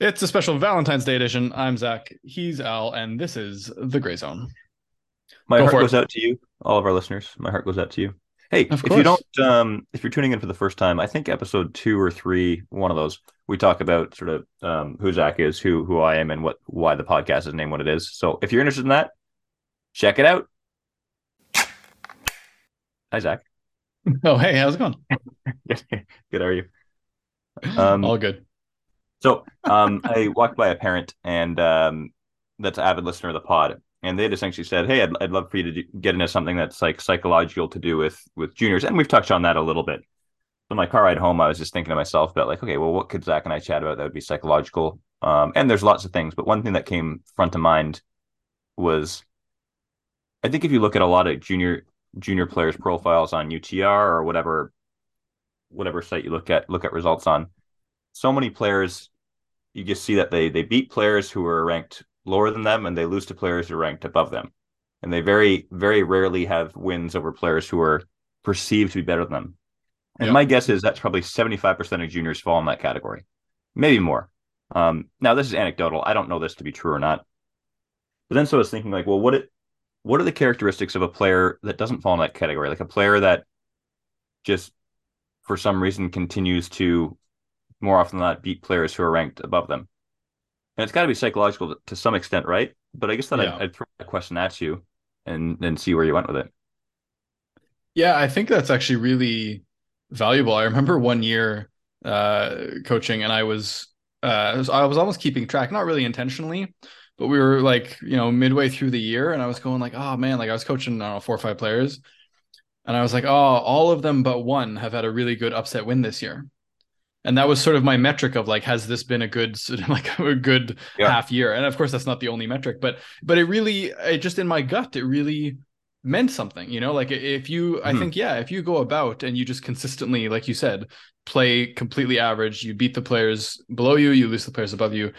It's a special Valentine's Day edition. I'm Zack. He's Al, and this is the Gray Zone. My Go heart goes it. out to you, all of our listeners. My heart goes out to you. Hey, if you don't, um, if you're tuning in for the first time, I think episode two or three, one of those, we talk about sort of um, who Zack is, who who I am, and what why the podcast is named what it is. So if you're interested in that, check it out. Hi, Zack. Oh, hey, how's it going? Good. How are you? Um, All good. So um, I walked by a parent and um, that's an avid listener of the pod, and they had essentially said, "Hey, I'd, I'd love for you to do, get into something that's like psychological to do with with juniors," and we've touched on that a little bit. On my car ride home, I was just thinking to myself about like, okay, well, what could Zack and I chat about that would be psychological? Um, and there's lots of things, but one thing that came front of mind was, I think if you look at a lot of junior junior players' profiles on UTR or whatever whatever site you look at look at results on, so many players you just see that they they beat players who are ranked lower than them and they lose to players who are ranked above them. And they very very rarely have wins over players who are perceived to be better than them. And Yeah. my guess is that's probably 75% of juniors fall in that category. Maybe more. Um, now this is anecdotal. I don't know this to be true or not. But then so i was thinking like well what it what are the characteristics of a player that doesn't fall in that category? Like a player that just for some reason continues to more often than not beat players who are ranked above them. And it's got to be psychological to, some extent, right? But I guess that Yeah. I'd, I'd throw that question at you and and see where you went with it. Yeah, I think that's actually really valuable. I remember one year uh, coaching, and I was uh, I was I was almost keeping track, not really intentionally, but we were like, you know, midway through the year, and I was going like, oh man, like I was coaching, I don't know, four or five players, and I was like, oh, all of them but one have had a really good upset win this year. And that was sort of my metric of like, has this been a good, sort of like a good Yeah. half year? And of course, that's not the only metric, but but it really, it just in my gut, it really meant something. You know, like if you, I Mhm. think, yeah, if you go about and you just consistently, like you said, play completely average, you beat the players below you, you lose the players above you.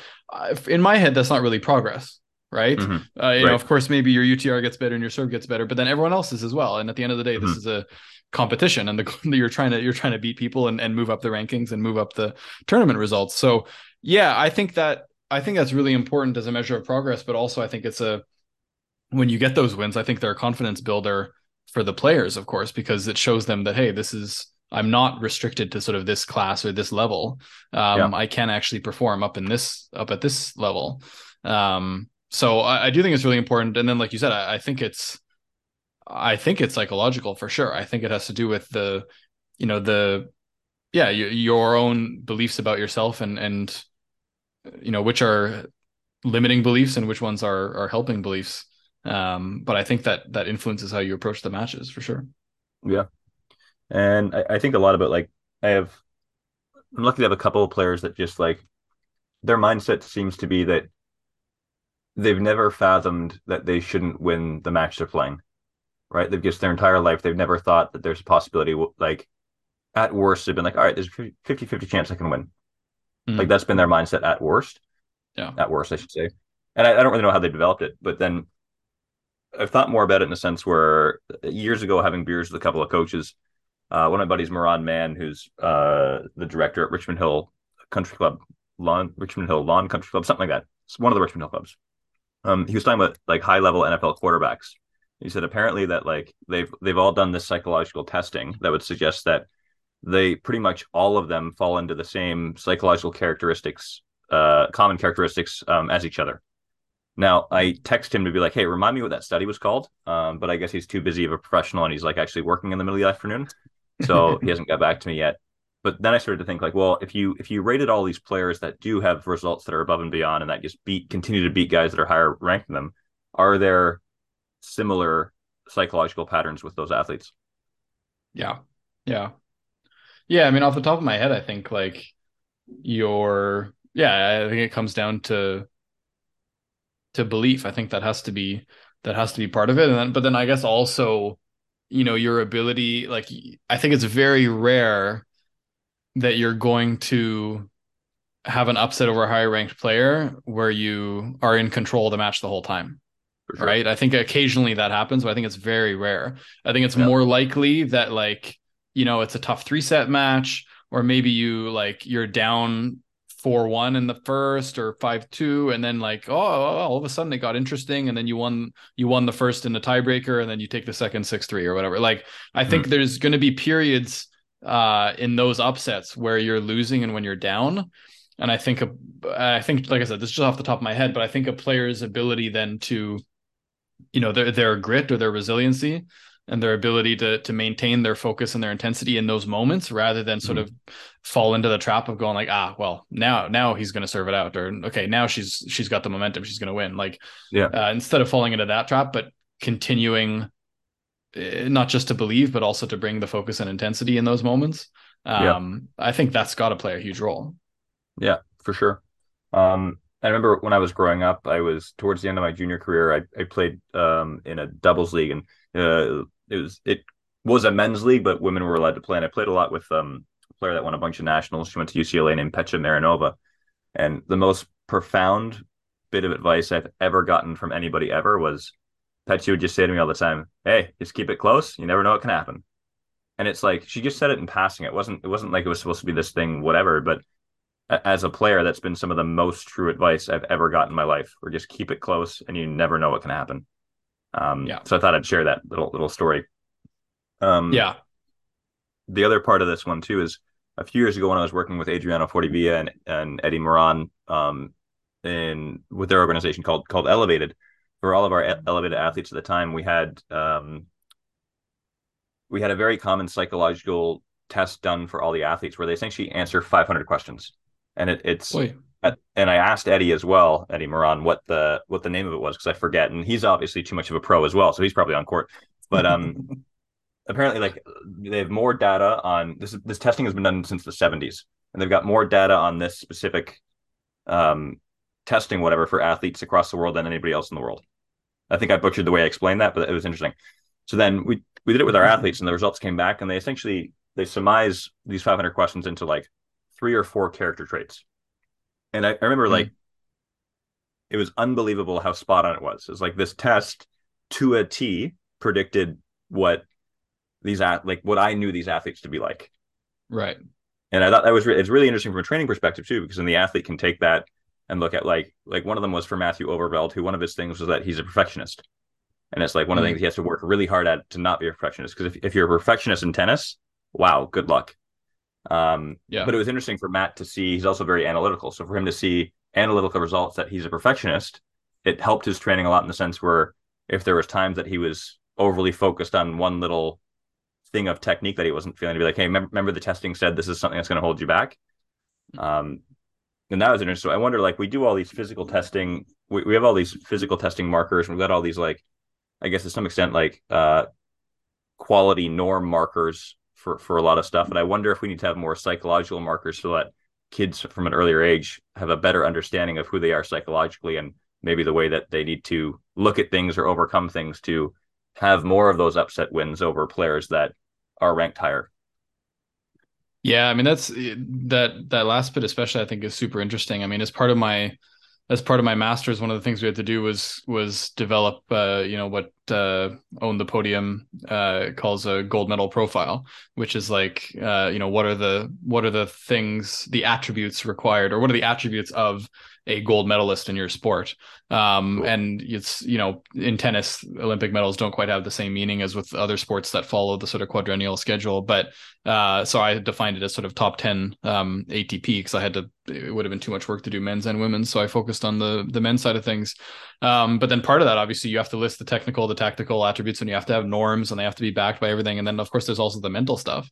In my head, that's not really progress, right? Mhm. Uh, you Right. know, of course, maybe your UTR gets better and your serve gets better, but then everyone else's as well. And at the end of the day, this Mhm. is a competition, and the you're trying to you're trying to beat people and, and move up the rankings and move up the tournament results. So yeah, I think that I think that's really important as a measure of progress, but also I think it's a when you get those wins, I think they're a confidence builder for the players, of course, because it shows them that hey, this is I'm not restricted to sort of this class or this level. Um, I can actually perform up in this up at this level. Um, so I, I do think it's really important. And then, like you said, I, I think it's I think it's psychological for sure. I think it has to do with the, you know, the yeah, your, your own beliefs about yourself and and you know which are limiting beliefs and which ones are are helping beliefs. Um, but I think that that influences how you approach the matches for sure. Yeah. And I, I think a lot about like I have I'm lucky to have a couple of players that just like their mindset seems to be that they've never fathomed that they shouldn't win the match they're playing. Right? They've just their entire life they've never thought that there's a possibility like at worst they've been like, all right, there's a 50 50 chance I can win. Mhm. Like that's been their mindset at worst. Yeah. At worst, I should say. And I, I don't really know how they developed it, but then I've thought more about it in the sense where years ago, having beers with a couple of coaches, uh, one of my buddies, Moran Mann, who's uh, the director at Richmond Hill Country Club, Lawn Richmond Hill Lawn Country Club, something like that. It's one of the Richmond Hill clubs. Um, he was talking about like high level NFL quarterbacks. He said apparently that like they've they've all done this psychological testing that would suggest that they pretty much all of them fall into the same psychological characteristics, uh, common characteristics um, as each other. Now, I text him to be like, "Hey, remind me what that study was called." Um, but I guess he's too busy of a professional, and he's like actually working in the middle of the afternoon, so he hasn't got back to me yet. But then I started to think like, well, if you if you rated all these players that do have results that are above and beyond, and that just beat continue to beat guys that are higher ranked than them, are there similar psychological patterns with those athletes? Yeah. Yeah. Yeah. I mean, off the top of my head, I think like your, yeah, I think it comes down to, to belief. I think that has to be, that has to be part of it. And then, but then I guess also, you know, your ability, like, I think it's very rare that you're going to have an upset over a higher ranked player where you are in control of the match the whole time sure. right? I think occasionally that happens, but I think it's very rare. I think it's Yeah. more likely that like, you know, it's a tough three set match, or maybe you like you're down four one in the first or five two, and then like oh, all of a sudden it got interesting, and then you won you won the first in the tiebreaker, and then you take the second six three or whatever. Like I think mm. there's going to be periods uh, in those upsets where you're losing and when you're down. And I think, a, I think, like I said, this is just off the top of my head, but I think a player's ability then to, you know, their their grit or their resiliency and their ability to to maintain their focus and their intensity in those moments rather than sort mm-hmm. of fall into the trap of going like ah well now now he's going to serve it out or okay now she's she's got the momentum she's going to win like yeah uh, instead of falling into that trap but continuing uh, not just to believe but also to bring the focus and intensity in those moments um yeah. i think that's got to play a huge role yeah for sure um I remember when I was growing up, I was towards the end of my junior career. I, I played um, in a doubles league, and uh, it was it was a men's league, but women were allowed to play. And I played a lot with um, a player that won a bunch of nationals. She went to UCLA named Petra Marinova. And the most profound bit of advice I've ever gotten from anybody ever was Petra would just say to me all the time, Hey, just keep it close. You never know what can happen. And it's like she just said it in passing. It wasn't it wasn't like it was supposed to be this thing, whatever, but as a player, that's been some of the most true advice I've ever gotten in my life. Or just keep it close and you never know what can happen. Um, yeah. So I thought I'd share that little little story. Um, yeah. The other part of this one too is a few years ago when I was working with Adriano Fortivia and, and Eddie Moran um, in with their organization called called Elevated. For all of our elevated athletes at the time, we had um, we had a very common psychological test done for all the athletes where they essentially answer 500 questions, and it, it's Wait and I asked Eddie as well, Eddie Moran, what the what the name of it was because I forget, and he's obviously too much of a pro as well, so he's probably on court. But um, apparently, like they have more data on this. This testing has been done since the '70s, and they've got more data on this specific um, testing, whatever, for athletes across the world than anybody else in the world. I think I butchered the way I explained that, but it was interesting. So then we we did it with our athletes, and the results came back, and they essentially they surmise these 500 questions into like three or four character traits and I, I remember mm-hmm. like it was unbelievable how spot on it was. It's like this test to a T predicted what these at like what I knew these athletes to be like. Right. And I thought that was re- it's really interesting from a training perspective too, because then the athlete can take that and look at like like one of them was for Matthew Overveld, who one of his things was that he's a perfectionist. And it's like one mm-hmm. of the mm-hmm. things he has to work really hard at to not be a perfectionist. Because if, if you're a perfectionist in tennis, wow, good luck. Um, yeah. But it was interesting for Matt to see. He's also very analytical, so for him to see analytical results that he's a perfectionist, it helped his training a lot in the sense where if there was times that he was overly focused on one little thing of technique that he wasn't feeling to be like, hey, remember, remember the testing said this is something that's going to hold you back. Um, and that was interesting. So I wonder, like, we do all these physical testing. We, we have all these physical testing markers, and we've got all these like, I guess to some extent, like uh, quality norm markers for for a lot of stuff. And I wonder if we need to have more psychological markers so that kids from an earlier age have a better understanding of who they are psychologically and maybe the way that they need to look at things or overcome things to have more of those upset wins over players that are ranked higher. Yeah, I mean that's that that last bit especially I think is super interesting. I mean, as part of my as part of my master's, one of the things we had to do was was develop, uh, you know, what uh, Own the Podium uh, calls a gold medal profile, which is like, uh, you know, what are the what are the things, the attributes required, or what are the attributes of a gold medalist in your sport. Um, cool. And it's, you know, in tennis, Olympic medals don't quite have the same meaning as with other sports that follow the sort of quadrennial schedule. But uh, so I defined it as sort of top 10 um, ATP because I had to, it would have been too much work to do men's and women's. So I focused on the, the men's side of things. Um, but then part of that, obviously, you have to list the technical, the tactical attributes, and you have to have norms and they have to be backed by everything. And then, of course, there's also the mental stuff.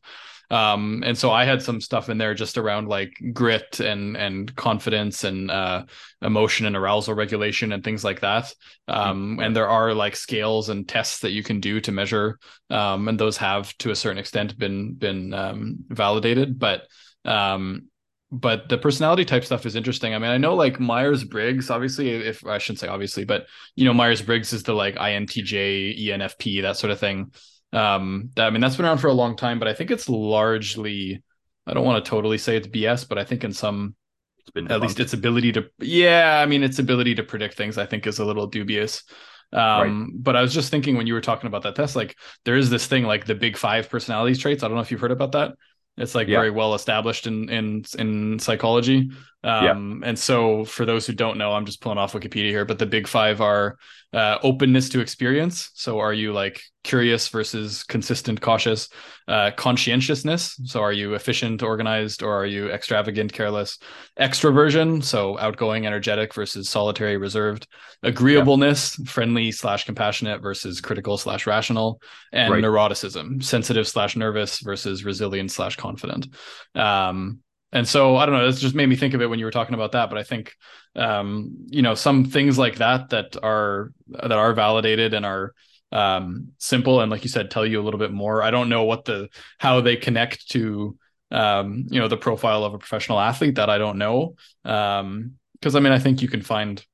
Um, and so I had some stuff in there just around like grit and and confidence and uh, emotion and arousal regulation and things like that. Um, mm-hmm. and there are like scales and tests that you can do to measure, um, and those have to a certain extent been been um, validated. But um, but the personality type stuff is interesting. I mean, I know like Myers Briggs, obviously, if I shouldn't say obviously, but you know, Myers Briggs is the like INTJ, ENFP, that sort of thing. Um, I mean, that's been around for a long time, but I think it's largely, I don't want to totally say it's BS, but I think in some, it's been at least its ability to, yeah, I mean, its ability to predict things, I think is a little dubious. Um, right. but I was just thinking when you were talking about that test, like there is this thing like the big five personality traits. I don't know if you've heard about that. It's like yeah. very well established in in in psychology. Um, yeah. And so, for those who don't know, I'm just pulling off Wikipedia here, but the big five are uh, openness to experience. So, are you like curious versus consistent, cautious? Uh, conscientiousness. So, are you efficient, organized, or are you extravagant, careless? Extroversion. So, outgoing, energetic versus solitary, reserved. Agreeableness, yeah. friendly slash compassionate versus critical slash rational. And right. neuroticism, sensitive slash nervous versus resilient slash confident. Um, and so I don't know. It's just made me think of it when you were talking about that. But I think, um, you know, some things like that that are that are validated and are um, simple and, like you said, tell you a little bit more. I don't know what the how they connect to, um, you know, the profile of a professional athlete. That I don't know. Because um, I mean, I think you can find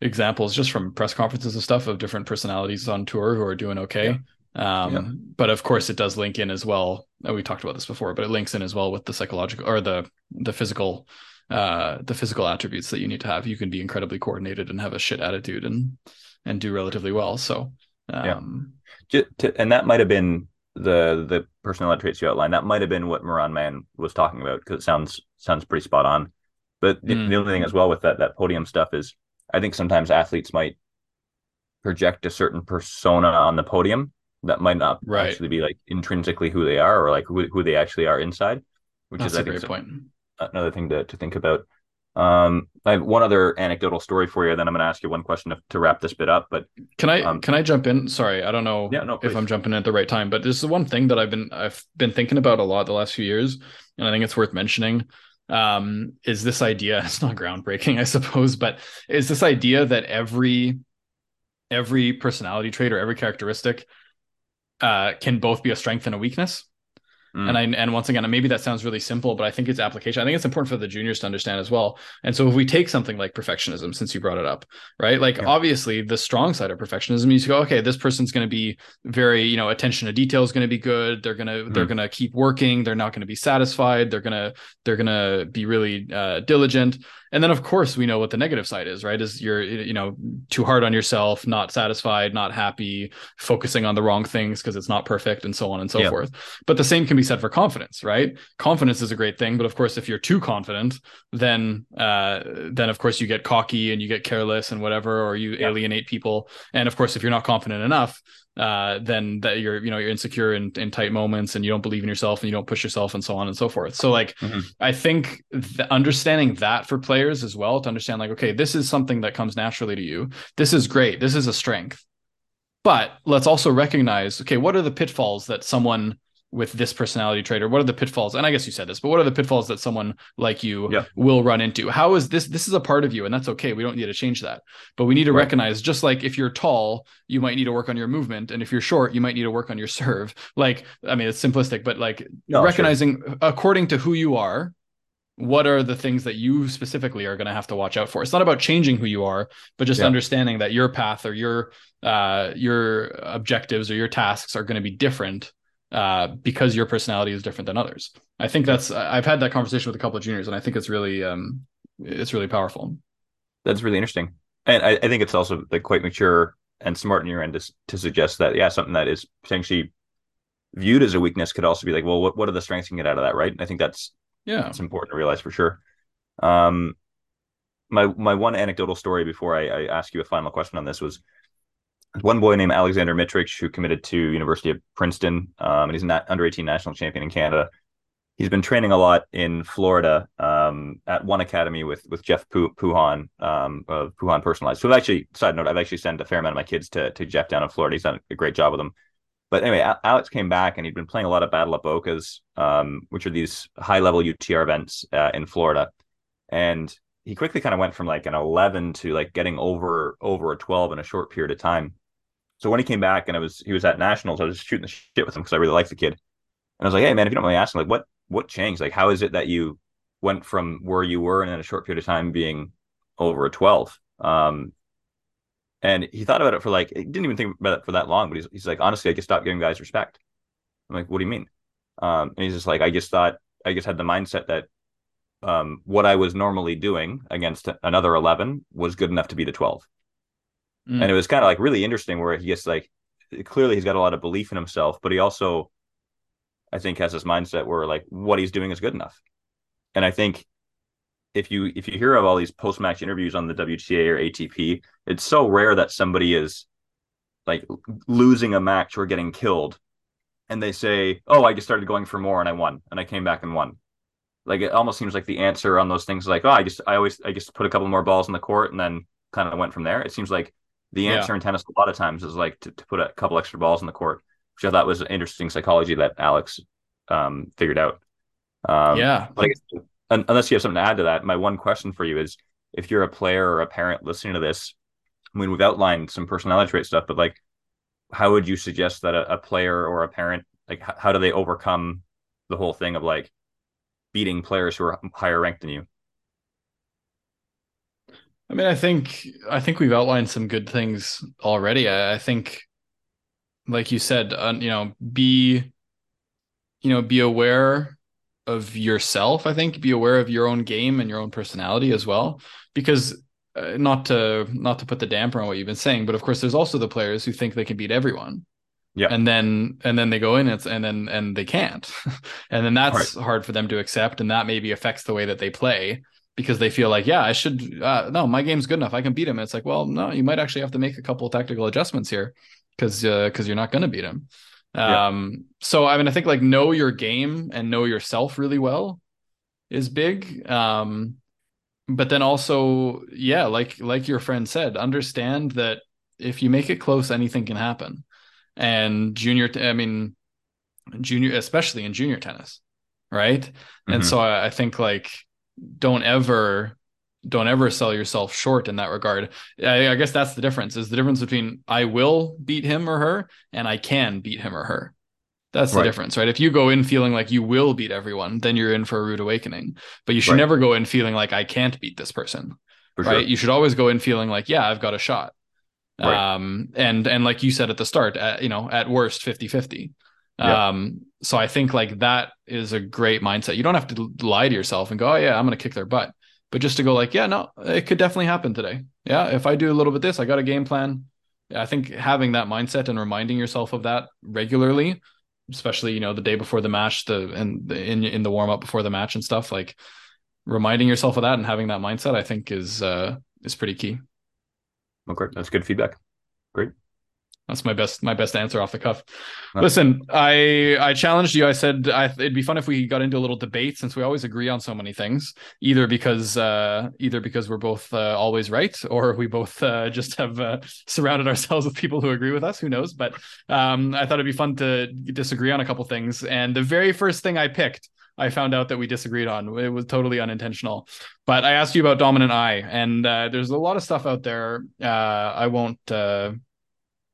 examples just from press conferences and stuff of different personalities on tour who are doing okay. Um, yeah. But of course, it does link in as well. We talked about this before, but it links in as well with the psychological or the the physical uh the physical attributes that you need to have. You can be incredibly coordinated and have a shit attitude and and do relatively well. So um, yeah, to, and that might have been the the personality traits you outlined. That might have been what Moran Man was talking about because it sounds sounds pretty spot on. But the, mm. the only thing as well with that that podium stuff is, I think sometimes athletes might project a certain persona on the podium that might not right. actually be like intrinsically who they are or like who, who they actually are inside which That's is a great point. another thing to, to think about. Um i have one other anecdotal story for you then i'm going to ask you one question to, to, wrap this bit up but can i um, can i jump in? Sorry i don't know yeah, no, if i'm jumping in at the right time but this is one thing that i've been i've been thinking about a lot the last few years and i think it's worth mentioning um is this idea it's not groundbreaking i suppose but is this idea that every every personality trait or every characteristic uh, can both be a strength and a weakness. Mm. And I and once again, maybe that sounds really simple, but I think it's application. I think it's important for the juniors to understand as well. And so if we take something like perfectionism, since you brought it up, right? Like yeah. obviously the strong side of perfectionism is you go, okay, this person's going to be very, you know, attention to detail is going to be good. They're gonna mm. they're gonna keep working. They're not going to be satisfied. They're gonna they're gonna be really uh, diligent. And then of course we know what the negative side is, right? Is you're you know too hard on yourself, not satisfied, not happy, focusing on the wrong things because it's not perfect, and so on and so forth. But the same can be said for confidence, right? Confidence is a great thing, but of course if you're too confident, then uh, then of course you get cocky and you get careless and whatever, or you alienate people. And of course if you're not confident enough, uh, then that you're you know you're insecure in, in tight moments and you don't believe in yourself and you don't push yourself and so on and so forth so like mm-hmm. i think understanding that for players as well to understand like okay this is something that comes naturally to you. This is great. This is a strength. But let's also recognize okay what are the pitfalls that someone with this personality trait or what are the pitfalls and i guess you said this but what are the pitfalls that someone like you yeah. will run into? How is this this is a part of you and that's okay. We don't need to change that. But we need to right. recognize just like if you're tall you might need to work on your movement and if you're short you might need to work on your serve. Like i mean it's simplistic but like no, recognizing sure. according to who you are what are the things that you specifically are going to have to watch out for it's not about changing who you are but just yeah. understanding that your path or your uh your objectives or your tasks are going to be different uh, because your personality is different than others. I think that's I've had that conversation with a couple of juniors, and I think it's really um, it's really powerful. That's really interesting, and I, I think it's also like quite mature and smart in your end to, to suggest that yeah, something that is potentially viewed as a weakness could also be like, well, what what are the strengths you can get out of that, right? And I think that's yeah, it's important to realize for sure. Um, my my one anecdotal story before I, I ask you a final question on this was one boy named Alexander Mitrich who committed to University of Princeton, um, and he's an under 18 national champion in Canada. He's been training a lot in Florida um, at one academy with with Jeff Puhan um, of Puhan Personalized. So I've actually, side note, I've actually sent a fair amount of my kids to to Jeff down in Florida. He's done a great job with them. But anyway, Alex came back and he'd been playing a lot of Battle of Bocas, um, which are these high level UTR events uh, in Florida. And he quickly kind of went from like an 11 to like getting over over a 12 in a short period of time so when he came back and I was he was at nationals, I was just shooting the shit with him because I really liked the kid. And I was like, hey man, if you don't mind me asking, like what what changed? Like how is it that you went from where you were and in a short period of time being over a 12? Um, and he thought about it for like he didn't even think about it for that long, but he's, he's like, honestly, I just stopped giving guys respect. I'm like, what do you mean? Um, and he's just like, I just thought I just had the mindset that um, what I was normally doing against another 11 was good enough to be the 12. Mm. And it was kind of like really interesting where he gets like clearly he's got a lot of belief in himself, but he also I think has this mindset where like what he's doing is good enough. And I think if you if you hear of all these post match interviews on the WTA or ATP, it's so rare that somebody is like losing a match or getting killed, and they say, "Oh, I just started going for more and I won, and I came back and won." Like it almost seems like the answer on those things, like, "Oh, I just I always I just put a couple more balls in the court and then kind of went from there." It seems like the answer yeah. in tennis a lot of times is like to, to put a couple extra balls in the court, which I thought was an interesting psychology that Alex um, figured out. Um, yeah. Guess, unless you have something to add to that, my one question for you is if you're a player or a parent listening to this, I mean, we've outlined some personality trait stuff, but like, how would you suggest that a, a player or a parent, like, h- how do they overcome the whole thing of like beating players who are higher ranked than you? I mean, I think I think we've outlined some good things already. I, I think, like you said, uh, you know, be you know, be aware of yourself. I think be aware of your own game and your own personality as well, because uh, not to not to put the damper on what you've been saying, but of course, there's also the players who think they can beat everyone. Yeah. And then and then they go in and, and then and they can't. and then that's right. hard for them to accept and that maybe affects the way that they play because they feel like, yeah, I should uh, no, my game's good enough. I can beat him. it's like, well, no, you might actually have to make a couple of tactical adjustments here because uh, cuz you're not going to beat him. Um, so I mean, I think like know your game and know yourself really well is big. Um, but then also, yeah, like like your friend said, understand that if you make it close, anything can happen. And junior, t- I mean, junior, especially in junior tennis, right? Mm-hmm. And so I, I think like don't ever don't ever sell yourself short in that regard. I, I, guess that's the difference. Is the difference between I will beat him or her and I can beat him or her. That's the right. difference, right? If you go in feeling like you will beat everyone, then you're in for a rude awakening. But you should right. never go in feeling like I can't beat this person. For right? Sure. You should always go in feeling like, yeah, I've got a shot. Right. Um, and and like you said at the start, at, you know, at worst 50-50. Yeah. Um, so I think like that is a great mindset. You don't have to lie to yourself and go, oh yeah, I'm gonna kick their butt but just to go like, yeah, no, it could definitely happen today. Yeah, if I do a little bit of this, I got a game plan. I think having that mindset and reminding yourself of that regularly, especially you know the day before the match, the and the, in in the warm up before the match and stuff, like reminding yourself of that and having that mindset, I think is uh is pretty key. Okay, that's good feedback. That's my best my best answer off the cuff. Listen, I I challenged you. I said I, it'd be fun if we got into a little debate since we always agree on so many things. Either because uh, either because we're both uh, always right, or we both uh, just have uh, surrounded ourselves with people who agree with us. Who knows? But um, I thought it'd be fun to disagree on a couple things. And the very first thing I picked. I found out that we disagreed on. It was totally unintentional. But I asked you about dominant eye, and uh, there's a lot of stuff out there. Uh, I won't uh,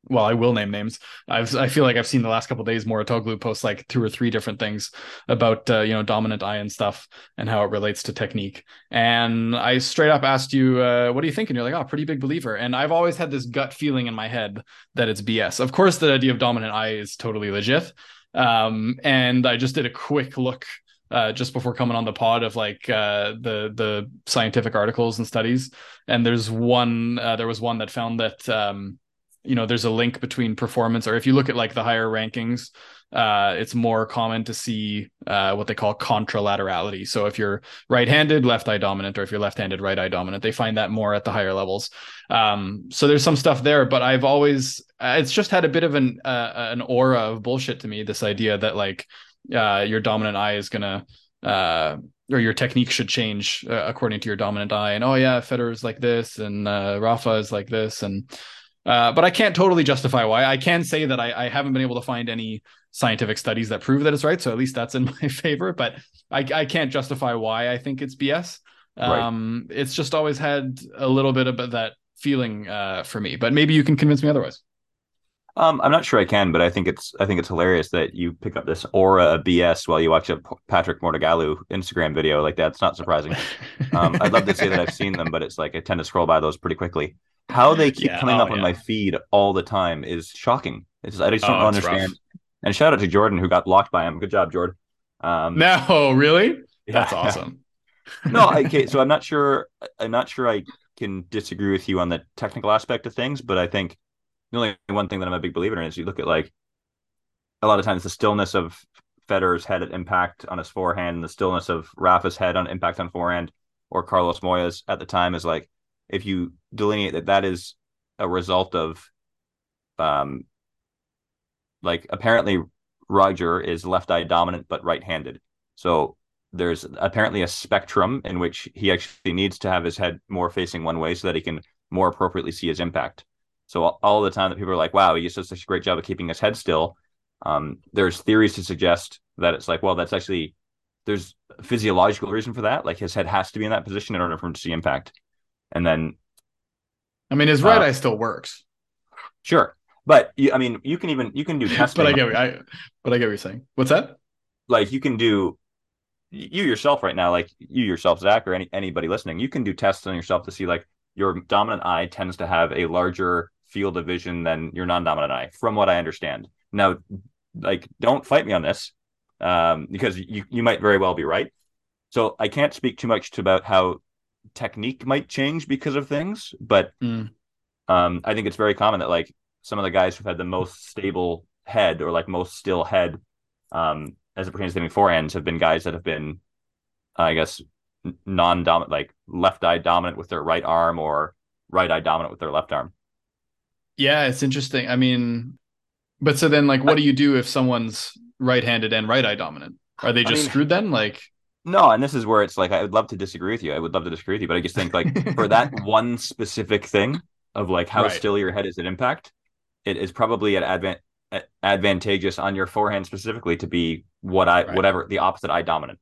well, I will name names. I've I feel like I've seen the last couple days Mouratoglou post like two or three different things about uh, you know dominant eye and stuff and how it relates to technique. And I straight up asked you, uh, what do you think? And you're like, oh, pretty big believer. And I've always had this gut feeling in my head that it's BS. Of course, the idea of dominant eye is totally legit. Um, and I just did a quick look uh, just before coming on the pod of like uh, the the scientific articles and studies. And there's one, uh, there was one that found that. Um, you know there's a link between performance or if you look at like the higher rankings uh, it's more common to see uh, what they call contralaterality. So if you're right-handed, left eye dominant, or if you're left-handed, right eye dominant, they find that more at the higher levels. Um, so there's some stuff there, but I've always uh, it's just had a bit of an uh, an aura of bullshit to me. This idea that like uh, your dominant eye is gonna uh, or your technique should change according to your dominant eye, and oh yeah, Federer's like this, and Rafa is like this, and uh, but I can't totally justify why. I can say that I, I, haven't been able to find any scientific studies that prove that it's right. So at least that's in my favor. But I, I can't justify why I think it's BS. Um, right. It's just always had a little bit of that feeling uh, for me. But maybe you can convince me otherwise. Um, I'm not sure I can, but I think it's I think it's hilarious that you pick up this aura of BS while you watch a Patrick Mouratoglou Instagram video. Like that's not surprising. um, I'd love to say that I've seen them, but it's like I tend to scroll by those pretty quickly how they keep yeah, coming oh, up on my feed all the time is shocking. It's I just don't oh, understand. And shout out to Jordan who got blocked by him. Good job, Jordan. Um, no, really? Yeah, That's awesome. no, okay. So I'm not sure. I'm not sure I can disagree with you on the technical aspect of things, but I think the only one thing that I'm a big believer in is you look at like a lot of times the stillness of Federer's head at impact on his forehand, and the stillness of Rafa's head on impact on forehand or Carlos Moya's at the time is like if you delineate that that is a result of um like apparently Roger is left eye dominant but right handed. So there's apparently a spectrum in which he actually needs to have his head more facing one way so that he can more appropriately see his impact. So all the time that people are like, "Wow, he does such a great job of keeping his head still," um, there's theories to suggest that it's like, well, that's actually there's physiological reason for that. Like his head has to be in that position in order for him to see impact. And then, I mean, his right uh, eye still works. Sure, but you, I mean, you can even you can do testing. but I get, I, but I get what you're saying. What's that? Like you can do you yourself right now, like you yourself, Zack, or any anybody listening, you can do tests on yourself to see like your dominant eye tends to have a larger field of vision than your non-dominant eye, from what I understand. Now, like, don't fight me on this, um, because you you might very well be right. So I can't speak too much to about how technique might change because of things, but mm. um, I think it's very common that like some of the guys who've had the most stable head or like most still head um, as it pertains to hitting forehands have been guys that have been, I guess, non-dominant, like left eye dominant with their right arm or right eye dominant with their left arm. Yeah, it's interesting. I mean, but so then, like, what do you do if someone's right-handed and right eye dominant? Are they just I mean, screwed then? Like, no, and this is where it's like I would love to disagree with you. I would love to disagree with you, but I just think like for that one specific thing of like how right. still your head is at impact, it is probably an advent advantageous on your forehand specifically to be what I right. whatever the opposite eye dominant.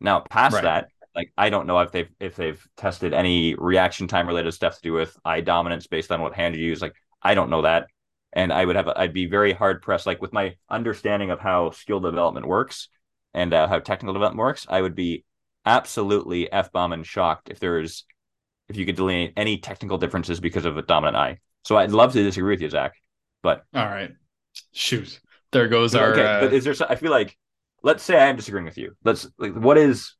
Now, past right. that, like I don't know if they've if they've tested any reaction time related stuff to do with eye dominance based on what hand you use. Like I don't know that, and I would have I'd be very hard pressed. Like with my understanding of how skill development works and uh, how technical development works, I would be absolutely f bomb and shocked if there's if you could delineate any technical differences because of a dominant eye. So I'd love to disagree with you, Zack. But all right, shoot, there goes our. Okay, uh... but is there? I feel like let's say I am disagreeing with you. Let's like what is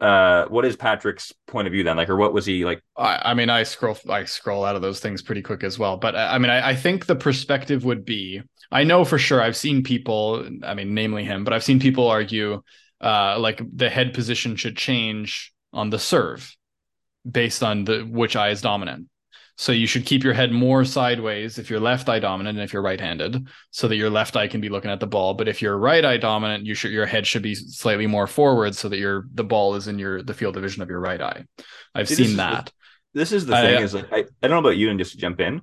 uh what is Patrick's point of view then? Like or what was he like I, I mean I scroll I scroll out of those things pretty quick as well. But I mean I, I think the perspective would be I know for sure I've seen people, I mean, namely him, but I've seen people argue uh like the head position should change on the serve based on the which eye is dominant. So you should keep your head more sideways if you're left eye dominant and if you're right-handed, so that your left eye can be looking at the ball. But if you're right eye dominant, you should your head should be slightly more forward so that your the ball is in your the field of vision of your right eye. I've See, seen that. The, this is the thing is like I, I don't know about you and just to jump in.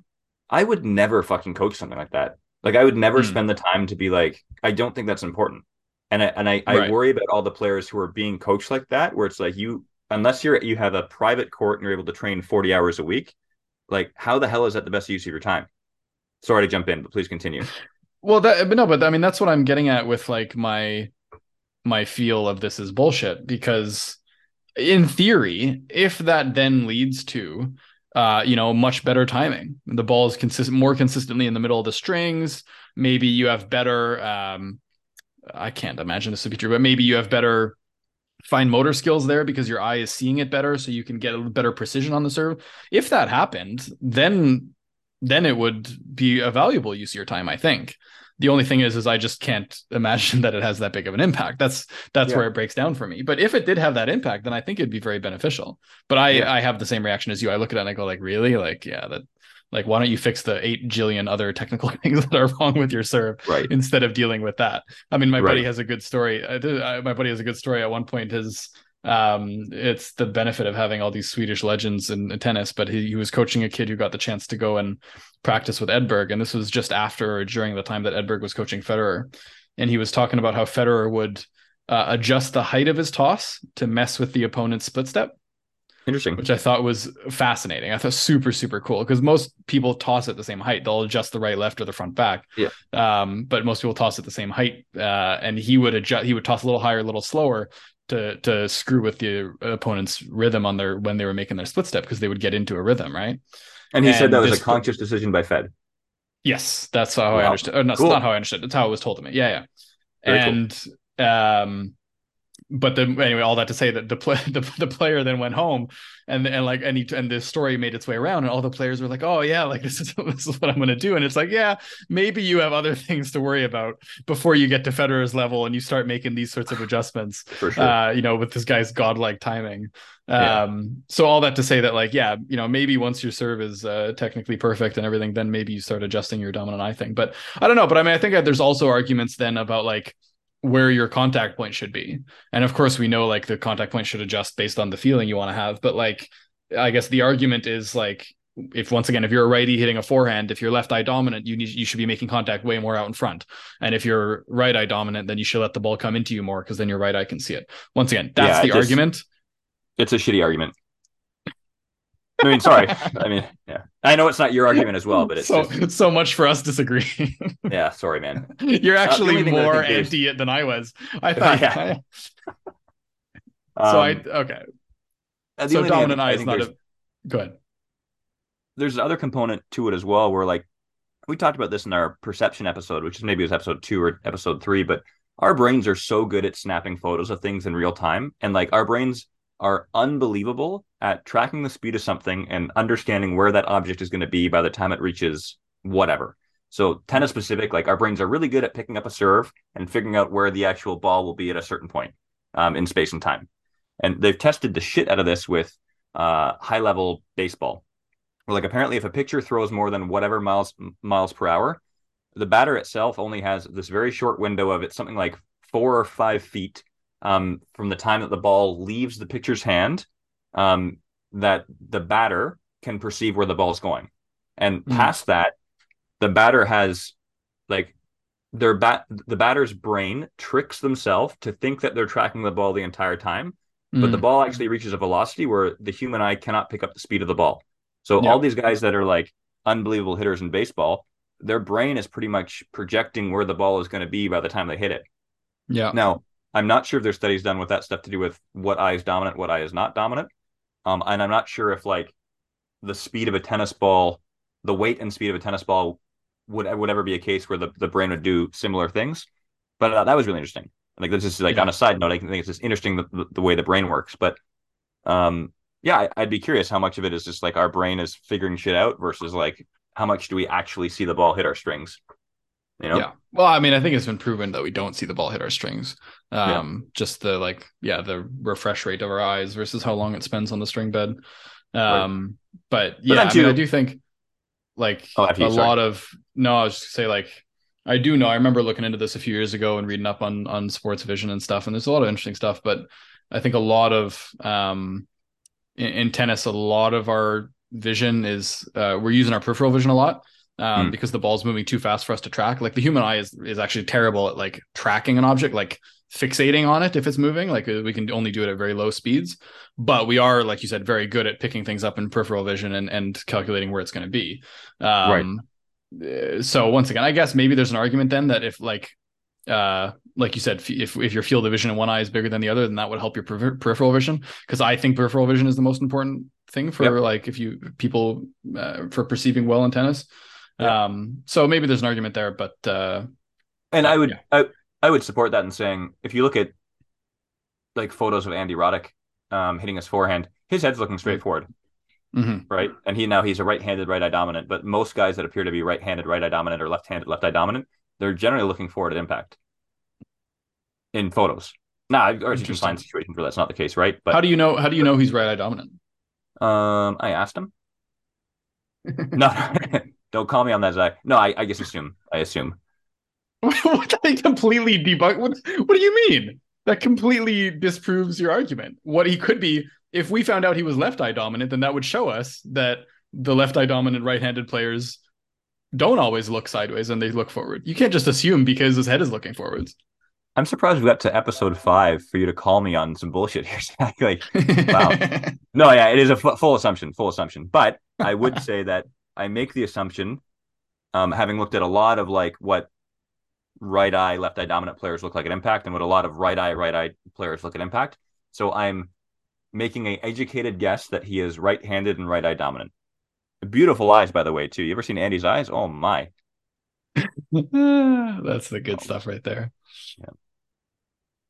I would never fucking coach something like that. Like I would never hmm. spend the time to be like, I don't think that's important. And I and I, I right. worry about all the players who are being coached like that, where it's like you unless you're you have a private court and you're able to train 40 hours a week like how the hell is that the best use of your time sorry to jump in but please continue well that but no but i mean that's what i'm getting at with like my my feel of this is bullshit because in theory if that then leads to uh, you know, much better timing. The ball is consistent, more consistently in the middle of the strings. Maybe you have better. Um, I can't imagine this to be true, but maybe you have better fine motor skills there because your eye is seeing it better so you can get a better precision on the serve. If that happened then then it would be a valuable use of your time i think. The only thing is is i just can't imagine that it has that big of an impact. That's that's yeah. where it breaks down for me. But if it did have that impact then i think it'd be very beneficial. But i yeah. i have the same reaction as you. I look at it and i go like really? Like yeah that like, why don't you fix the eight jillion other technical things that are wrong with your serve right. instead of dealing with that? I mean, my right. buddy has a good story. I did, I, my buddy has a good story. At one point, his um, it's the benefit of having all these Swedish legends in, in tennis, but he, he, was coaching a kid who got the chance to go and practice with Edberg. And this was just after or during the time that Edberg was coaching Federer. And he was talking about how Federer would uh, adjust the height of his toss to mess with the opponent's split step. Interesting. Which I thought was fascinating. I thought super, super cool because most people toss at the same height. They'll adjust the right, left, or the front back. Yeah. Um, but most people toss at the same height. Uh, and he would adjust, he would toss a little higher, a little slower to to screw with the opponent's rhythm on their when they were making their split step because they would get into a rhythm, right? And he and said that was a conscious decision by Fed. Yes, that's how wow. I understood. No, cool. not how I understood. That's how it was told to me. Yeah, yeah. Very and cool. um but then anyway, all that to say that the play, the, the player then went home, and and like and he, and the story made its way around, and all the players were like, "Oh yeah, like this is this is what I'm going to do," and it's like, yeah, maybe you have other things to worry about before you get to Federer's level and you start making these sorts of adjustments. For sure. Uh, you know, with this guy's godlike timing. Yeah. Um, so all that to say that, like, yeah, you know, maybe once your serve is uh, technically perfect and everything, then maybe you start adjusting your dominant eye thing. But I don't know. But I mean, I think there's also arguments then about like where your contact point should be. And of course, we know like the contact point should adjust based on the feeling you want to have. But like, I guess the argument is like, if once again, if you're a righty hitting a forehand, if you're left eye dominant, you need you should be making contact way more out in front. And if you're right eye dominant, then you should let the ball come into you more because then your right eye can see it. Once again, that's Yeah, the just- argument. It's a shitty argument. I mean, sorry. I mean, yeah. I know it's not your argument as well, but it's so just, so much for us disagreeing. yeah. Sorry, man. You're actually that I more anti it than I was. I thought. Yeah. so I Um, okay. the So only I dominant think- I eye is not a. Go ahead. there's another component to it as well where like we talked about this in our perception episode which is maybe it was episode two or episode three but our brains are so good at snapping photos of things in real time and like our brains are unbelievable at tracking the speed of something and understanding where that object is going to be by the time it reaches whatever. So tennis specific like our brains are really good at picking up a serve and figuring out where the actual ball will be at a certain point um, in space and time. And they've tested the shit out of this with uh, high level baseball. Like apparently if a pitcher throws more than whatever miles miles per hour, the batter itself only has this very short window of it's something like four or five feet um, from the time that the ball leaves the pitcher's hand um, that the batter can perceive where the ball is going, and Mhm. past that, the batter has like their bat the batter's brain tricks themselves to think that they're tracking the ball the entire time but the Mm. ball actually reaches a velocity where the human eye cannot pick up the speed of the ball. So Yeah. all these guys that are like unbelievable hitters in baseball, their brain is pretty much projecting where the ball is going to be by the time they hit it. yeah. Now, I'm not sure if there's studies done with that stuff to do with what eye is dominant, what eye is not dominant. Um, and I'm not sure if like the speed of a tennis ball, the weight and speed of a tennis ball would would ever be a case where the, the brain would do similar things. But uh, that was really interesting. Like this is like Yeah. on a side note, I think it's just interesting the, the, the way the brain works. But um, yeah, I, I'd be curious how much of it is just like our brain is figuring shit out versus like how much do we actually see the ball hit our strings? You know? Yeah. Well, I mean, I think it's been proven that we don't see the ball hit our strings. Um, just the like, yeah, the refresh rate of our eyes versus how long it spends on the string bed. Um, but yeah, then I mean, I do think like Oh, a you, lot of no, I was just say like I do know. I remember looking into this a few years ago and reading up on on sports vision and stuff, and there's a lot of interesting stuff. But I think a lot of um in, in tennis, a lot of our vision is uh, we're using our peripheral vision a lot um, Hmm. because the ball's moving too fast for us to track. Like the human eye is is actually terrible at like tracking an object, like fixating on it if it's moving. Like we can only do it at very low speeds, but we are, like you said, very good at picking things up in peripheral vision and and calculating where it's going to be. Um, uh, So once again, I guess maybe there's an argument then that if like uh like you said if if your field of vision in one eye is bigger than the other then that would help your per- peripheral vision because i think peripheral vision is the most important thing for Yep. like if you people uh, for perceiving well in tennis Yeah. um so maybe there's an argument there but uh And I would Yeah. I, I would support that in saying if you look at like photos of Andy Roddick um, hitting his forehand, his head's looking straight forward, mhm. right? And he now he's a right-handed right eye dominant, but most guys that appear to be right-handed right eye dominant or left-handed left eye dominant, they're generally looking forward at impact in photos. Now, of course, you can find situations where that's not the case, right? But how do you know how do you know he's right eye dominant um, I asked him. No, don't call me on that, Zack. No, I, I just assume. I assume. what that completely debug what what do you mean that completely disproves your argument what he could be if we found out he was left eye dominant then that would show us that the left eye dominant right-handed players don't always look sideways and they look forward you can't just assume because his head is looking forwards I'm surprised we got to episode five for you to call me on some bullshit here, like, Wow. No, yeah, it is a full assumption, full assumption. But I would say that I make the assumption, um, having looked at a lot of like what right eye, left eye dominant players look like at impact, and what a lot of right eye, right eye players look at impact. So I'm making an educated guess that he is right-handed and right eye dominant. Beautiful eyes, by the way, too. You ever seen Andy's eyes? Oh my! that's the good stuff right there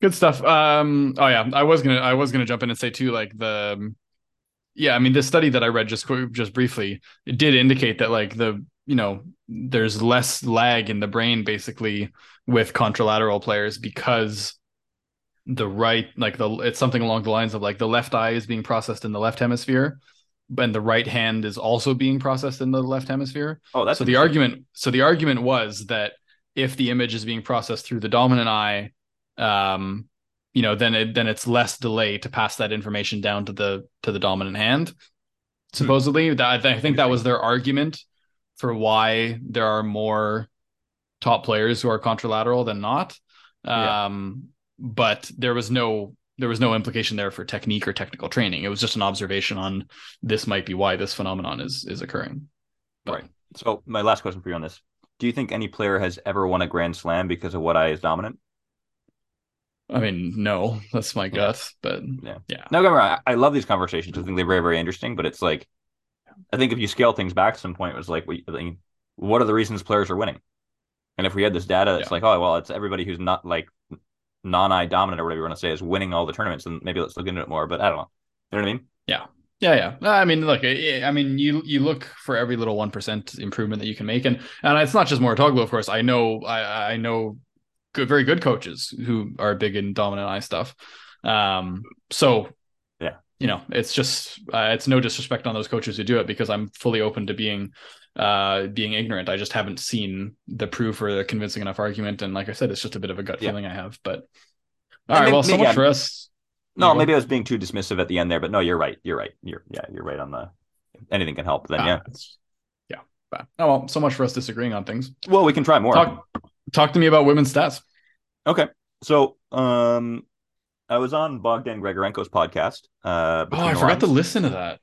Good stuff. Um, oh yeah, I was gonna I was gonna jump in and say too, like the yeah, I mean the study that I read just just briefly, it did indicate that like the you know there's less lag in the brain basically with contralateral players because the right like the it's something along the lines of like the left eye is being processed in the left hemisphere and the right hand is also being processed in the left hemisphere. Oh, that's so the argument. So the argument was that if the image is being processed through the dominant eye, um, you know, then it, then it's less delay to pass that information down to the to the dominant hand. Hmm. Supposedly, hmm. that I think that was their argument for why there are more top players who are contralateral than not. Um, yeah. But there was no there was no implication there for technique or technical training. It was just an observation on this might be why this phenomenon is is occurring. But, right. So my last question for you on this: Do you think any player has ever won a Grand Slam because of what eye is dominant? I mean, no, that's my gut, but yeah, yeah. No, me. I love these conversations. I think they're very, very interesting. But it's like, I think if you scale things back to some point, it was like, what are the reasons players are winning? And if we had this data, it's yeah. like, oh, well, it's everybody who's not like non-eye dominant or whatever you want to say is winning all the tournaments, and maybe let's look into it more. But I don't know. You know what I mean? Yeah. Yeah, yeah. I mean, look, I mean, you you look for every little one percent improvement that you can make, and and it's not just Mouratoglou, of course. I know, I I know, good, very good coaches who are big in dominant eye stuff. Um, so yeah, you know, it's just uh, it's no disrespect on those coaches who do it because I'm fully open to being uh being ignorant. I just haven't seen the proof or the convincing enough argument, and like I said, it's just a bit of a gut yeah. feeling I have. But all right, maybe, well, so much for us. No, maybe I was being too dismissive at the end there, but no, you're right. You're right. You're yeah, you're right on the anything can help. Then ah, yeah, yeah. But, oh well, so much for us disagreeing on things. Well, we can try more. Talk, talk to me about women's stats. Okay, so um, I was on Bogdan Gregorenko's podcast. Uh, oh, I forgot lines. to listen to that.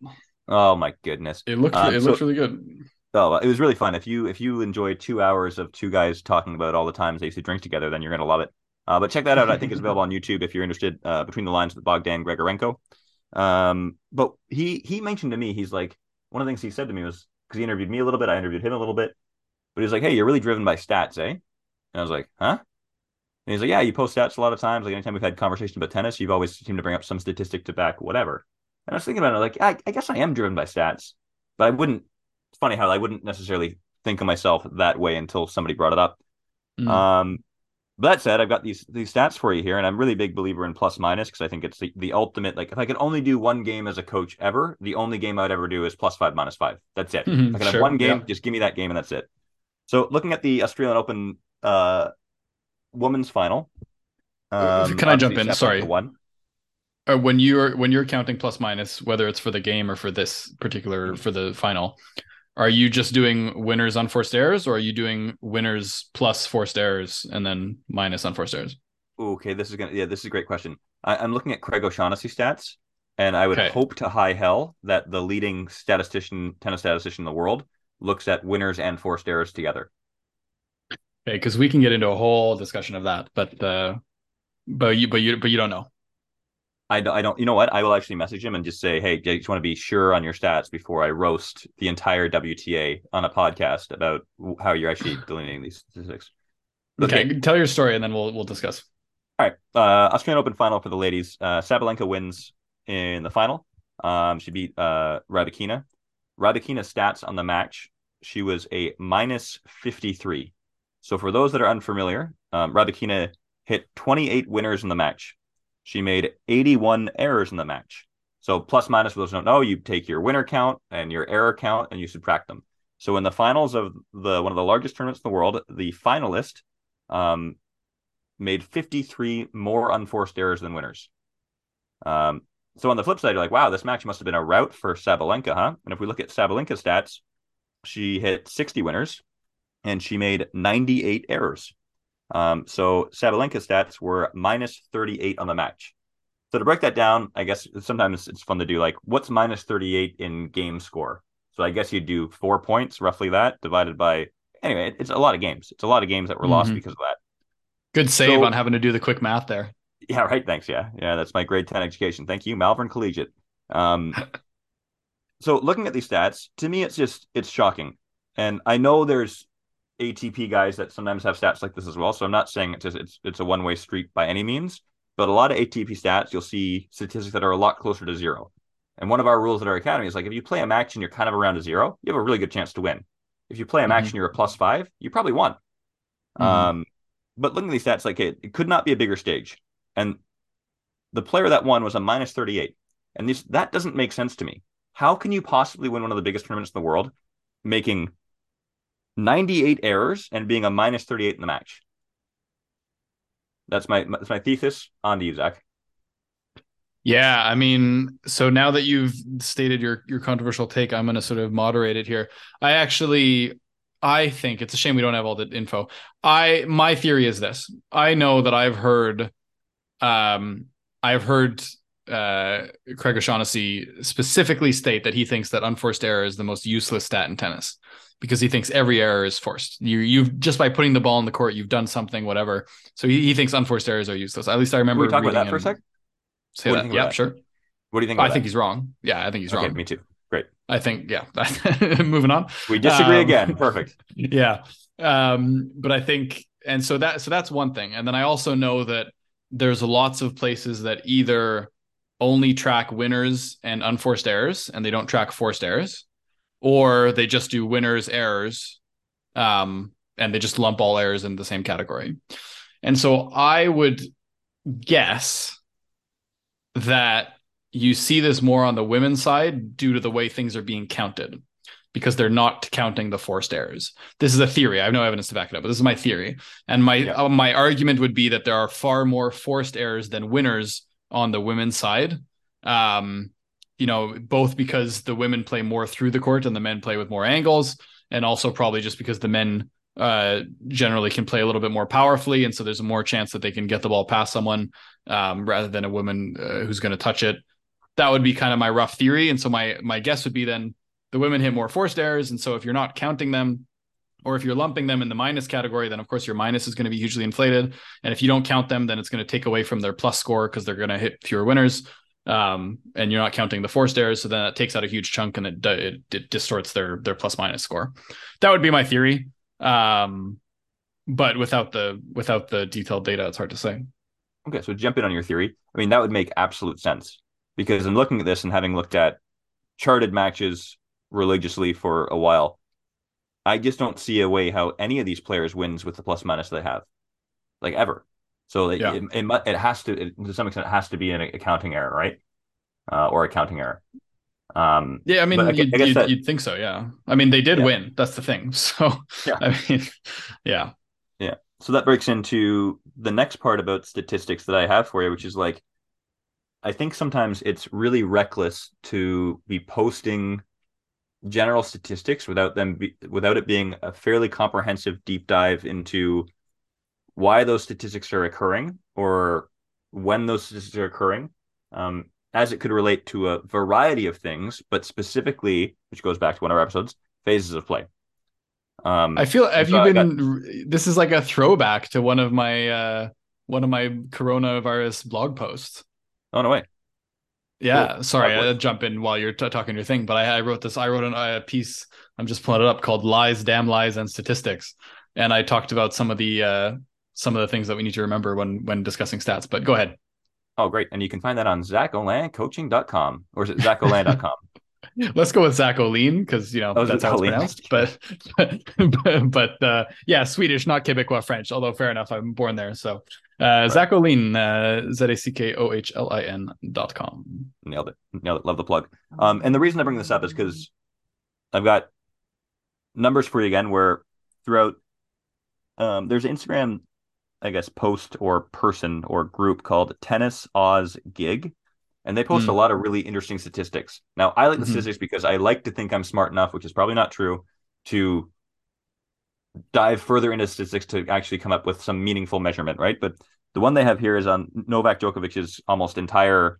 Oh my goodness, it looked um, it so, looked really good. Oh, it was really fun. If you if you enjoy two hours of two guys talking about all the times they used to drink together, then you're gonna love it. Uh, but check that out. I think it's available on YouTube if you're interested. Uh, Between the Lines with Bogdan Gregorenko. Um, but he he mentioned to me, he's like one of the things he said to me was because he interviewed me a little bit, I interviewed him a little bit, but he was like, "Hey, you're really driven by stats, eh?" And I was like, "Huh?" And he's like, "Yeah, you post stats a lot of times. Like anytime we've had conversation about tennis, you've always seemed to bring up some statistic to back whatever." And I was thinking about it, like, I, I guess I am driven by stats, but I wouldn't. It's funny how I wouldn't necessarily think of myself that way until somebody brought it up. Mm. Um, but that said, I've got these these stats for you here, and I'm really big believer in plus minus because I think it's the, the ultimate. Like, if I could only do one game as a coach ever, the only game I'd ever do is plus five minus five. That's it. Mm-hmm, I can sure, have one game, yeah. just give me that game, and that's it. So, looking at the Australian Open uh, women's final, um, can I jump in? Sorry, one. Uh, when you're when you're counting plus minus, whether it's for the game or for this particular for the final, are you just doing winners on forced errors or are you doing winners plus forced errors and then minus on forced errors? Okay, this is gonna yeah, this is a great question. I, am looking at Craig O'Shaughnessy stats, and I would okay. hope to high hell that the leading statistician, tennis statistician in the world, looks at winners and forced errors together. Okay, because we can get into a whole discussion of that, but uh, but you but you but you don't know. I, don't, I don't, you know what? I will actually message him and just say, hey, I just want to be sure on your stats before I roast the entire WTA on a podcast about how you're actually delineating these statistics. Okay. okay, tell your story and then we'll we'll discuss. All right, uh, Australian Open final for the ladies. Uh, Sabalenka wins in the final. Um, she beat uh, Rybakina. Rybakina's stats on the match, she was a minus 53. So for those that are unfamiliar, um, hit 28 winners in the match. She made 81 errors in the match. So plus minus for those who don't know, you take your winner count and your error count and you subtract them. So in the finals of the one of the largest tournaments in the world, the finalist um, made 53 more unforced errors than winners. Um, so on the flip side, you're like, wow, this match must have been a rout for Sabalenka, huh? And if we look at Sabalenka's stats, she hit 60 winners and she made 98 errors. Um, so Sabalenka stats were minus 38 on the match. So to break that down, I guess sometimes it's fun to do like what's minus 38 in game score. So I guess you do four points, roughly that, divided by anyway, it's a lot of games. It's a lot of games that were mm-hmm. lost because of that. Good save so, on having to do the quick math there. Yeah, right. Thanks. Yeah. Yeah, that's my grade 10 education. Thank you, Malvern Collegiate. Um so looking at these stats, to me it's just it's shocking. And I know there's ATP guys that sometimes have stats like this as well. So I'm not saying it's just, it's it's a one way street by any means, but a lot of ATP stats, you'll see statistics that are a lot closer to zero. And one of our rules at our academy is like if you play a match and you're kind of around a zero, you have a really good chance to win. If you play a match mm-hmm. and you're a plus five, you probably won. Mm-hmm. Um, but looking at these stats, like it, it could not be a bigger stage. And the player that won was a minus 38. And this that doesn't make sense to me. How can you possibly win one of the biggest tournaments in the world making 98 errors and being a minus 38 in the match? That's my that's my thesis. On to you, Zack. Yeah, I mean, so now that you've stated your your controversial take, I'm going to sort of moderate it here. I actually I think it's a shame we don't have all the info. I my theory is this. I know that I've heard um I've heard uh Craig O'Shaughnessy specifically state that he thinks that unforced error is the most useless stat in tennis because he thinks every error is forced. You you've just by putting the ball in the court, you've done something, whatever. So he, he thinks unforced errors are useless. At least I remember. Can we talk about that for a sec? Say what that. Yeah, sure. What do you think? I that? think he's wrong. Yeah, I think he's okay, wrong. Me too. Great. I think yeah. Moving on. We disagree um, again. Perfect. Yeah. Um, but I think and so that so that's one thing. And then I also know that there's lots of places that either only track winners and unforced errors and they don't track forced errors or they just do winners errors um, and they just lump all errors in the same category and so i would guess that you see this more on the women's side due to the way things are being counted because they're not counting the forced errors. This is a theory. I have no evidence to back it up, but this is my theory. And my yeah. uh, my argument would be that there are far more forced errors than winners on the women's side. Um, you know, both because the women play more through the court and the men play with more angles, and also probably just because the men uh, generally can play a little bit more powerfully, and so there's a more chance that they can get the ball past someone um, rather than a woman uh, who's going to touch it. That would be kind of my rough theory, and so my my guess would be then the women hit more forced errors, and so if you're not counting them, or if you're lumping them in the minus category, then of course your minus is going to be hugely inflated, and if you don't count them, then it's going to take away from their plus score because they're going to hit fewer winners um, and you're not counting the forced errors, so then it takes out a huge chunk and it, it, it distorts their their plus minus score. That would be my theory, um, but without the without the detailed data, it's hard to say. Okay, so jump in on your theory. I mean, that would make absolute sense because in looking at this and having looked at charted matches religiously for a while, I just don't see a way how any of these players wins with the plus minus they have, like ever. So it, yeah. it, it, it, has to, it, to some extent, it has to be an accounting error, right? Uh, or accounting error. Um, yeah, I mean, I, you'd, I you'd, that, you'd, think so. Yeah. I mean, they did yeah. win. That's the thing. So, yeah. I mean, yeah. Yeah. So that breaks into the next part about statistics that I have for you, which is like, I think sometimes it's really reckless to be posting general statistics without them be, without it being a fairly comprehensive deep dive into why those statistics are occurring or when those statistics are occurring, um, as it could relate to a variety of things, but specifically, which goes back to one of our episodes, phases of play. Um, I feel have so you been? Got, this is like a throwback to one of my uh, one of my coronavirus blog posts. Oh no way! Yeah, cool. sorry, I jump in while you're t- talking your thing, but I, I wrote this. I wrote an, a piece. I'm just pulling it up called "Lies, Damn Lies, and Statistics," and I talked about some of the uh, some of the things that we need to remember when when discussing stats. But go ahead. Oh, great. And you can find that on zacholancoaching.com or is it zacholan.com? Let's go with Zack Ohlin because you know oh, that's how it's pronounced. But but, but uh, yeah, Swedish, not Quebecois French. Although fair enough, I'm born there. So uh, right. Zack Ohlin, uh, Z A C K O H L I N dot com. Nailed it. Nailed it. Love the plug. Um, and the reason I bring this up is because I've got numbers for you again. Where throughout, um, there's an Instagram I guess, post or person or group called Tennis Oz Gig. And they post mm. a lot of really interesting statistics. Now, I like the mm-hmm. statistics because I like to think I'm smart enough, which is probably not true, to dive further into statistics to actually come up with some meaningful measurement, right? But the one they have here is on Novak Djokovic's almost entire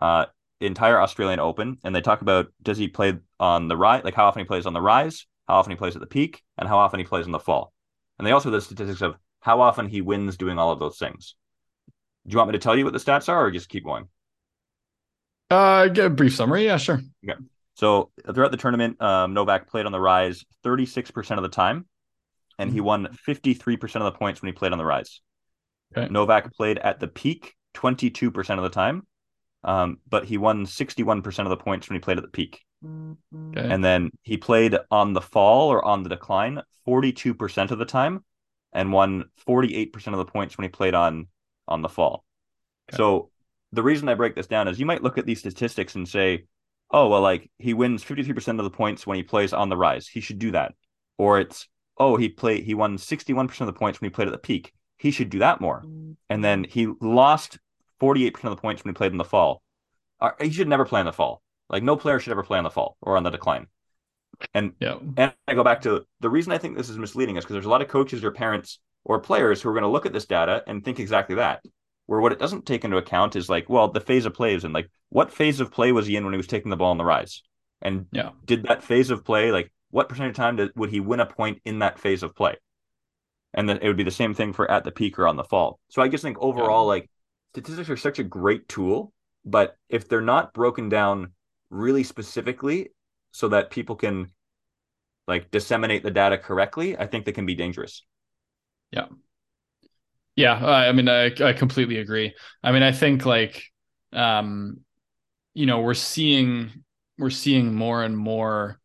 uh, entire Australian Open, and they talk about does he play on the rise, like how often he plays on the rise, how often he plays at the peak, and how often he plays in the fall. And they also have the statistics of how often he wins doing all of those things. Do you want me to tell you what the stats are or just keep going? Uh, get a brief summary. Yeah, sure. Okay. So throughout the tournament, um, Novak played on the rise 36% of the time, and he mm-hmm. won 53% of the points when he played on the rise. Okay. Novak played at the peak 22% of the time, um, but he won 61% of the points when he played at the peak. Okay. And then he played on the fall or on the decline 42% of the time and won 48% of the points when he played on on the fall. Okay. So the reason I break this down is you might look at these statistics and say, oh, well, like he wins 53% of the points when he plays on the rise. He should do that. Or it's, oh, he played, he won 61% of the points when he played at the peak. He should do that more. Mm-hmm. And then he lost 48% of the points when he played in the fall. He should never play in the fall. Like no player should ever play in the fall or on the decline. And yeah. and I go back to the reason I think this is misleading is because there's a lot of coaches or parents or players who are going to look at this data and think exactly that. Where what it doesn't take into account is like, well, the phase of play is in like what phase of play was he in when he was taking the ball on the rise? And yeah. did that phase of play like what percentage of time did, would he win a point in that phase of play? And then it would be the same thing for at the peak or on the fall. So I just think overall, yeah. like statistics are such a great tool, but if they're not broken down really specifically so that people can like disseminate the data correctly, I think that can be dangerous. Yeah. Yeah, I mean, I, I completely agree. I mean, I think like, um, you know, we're seeing we're seeing more and more.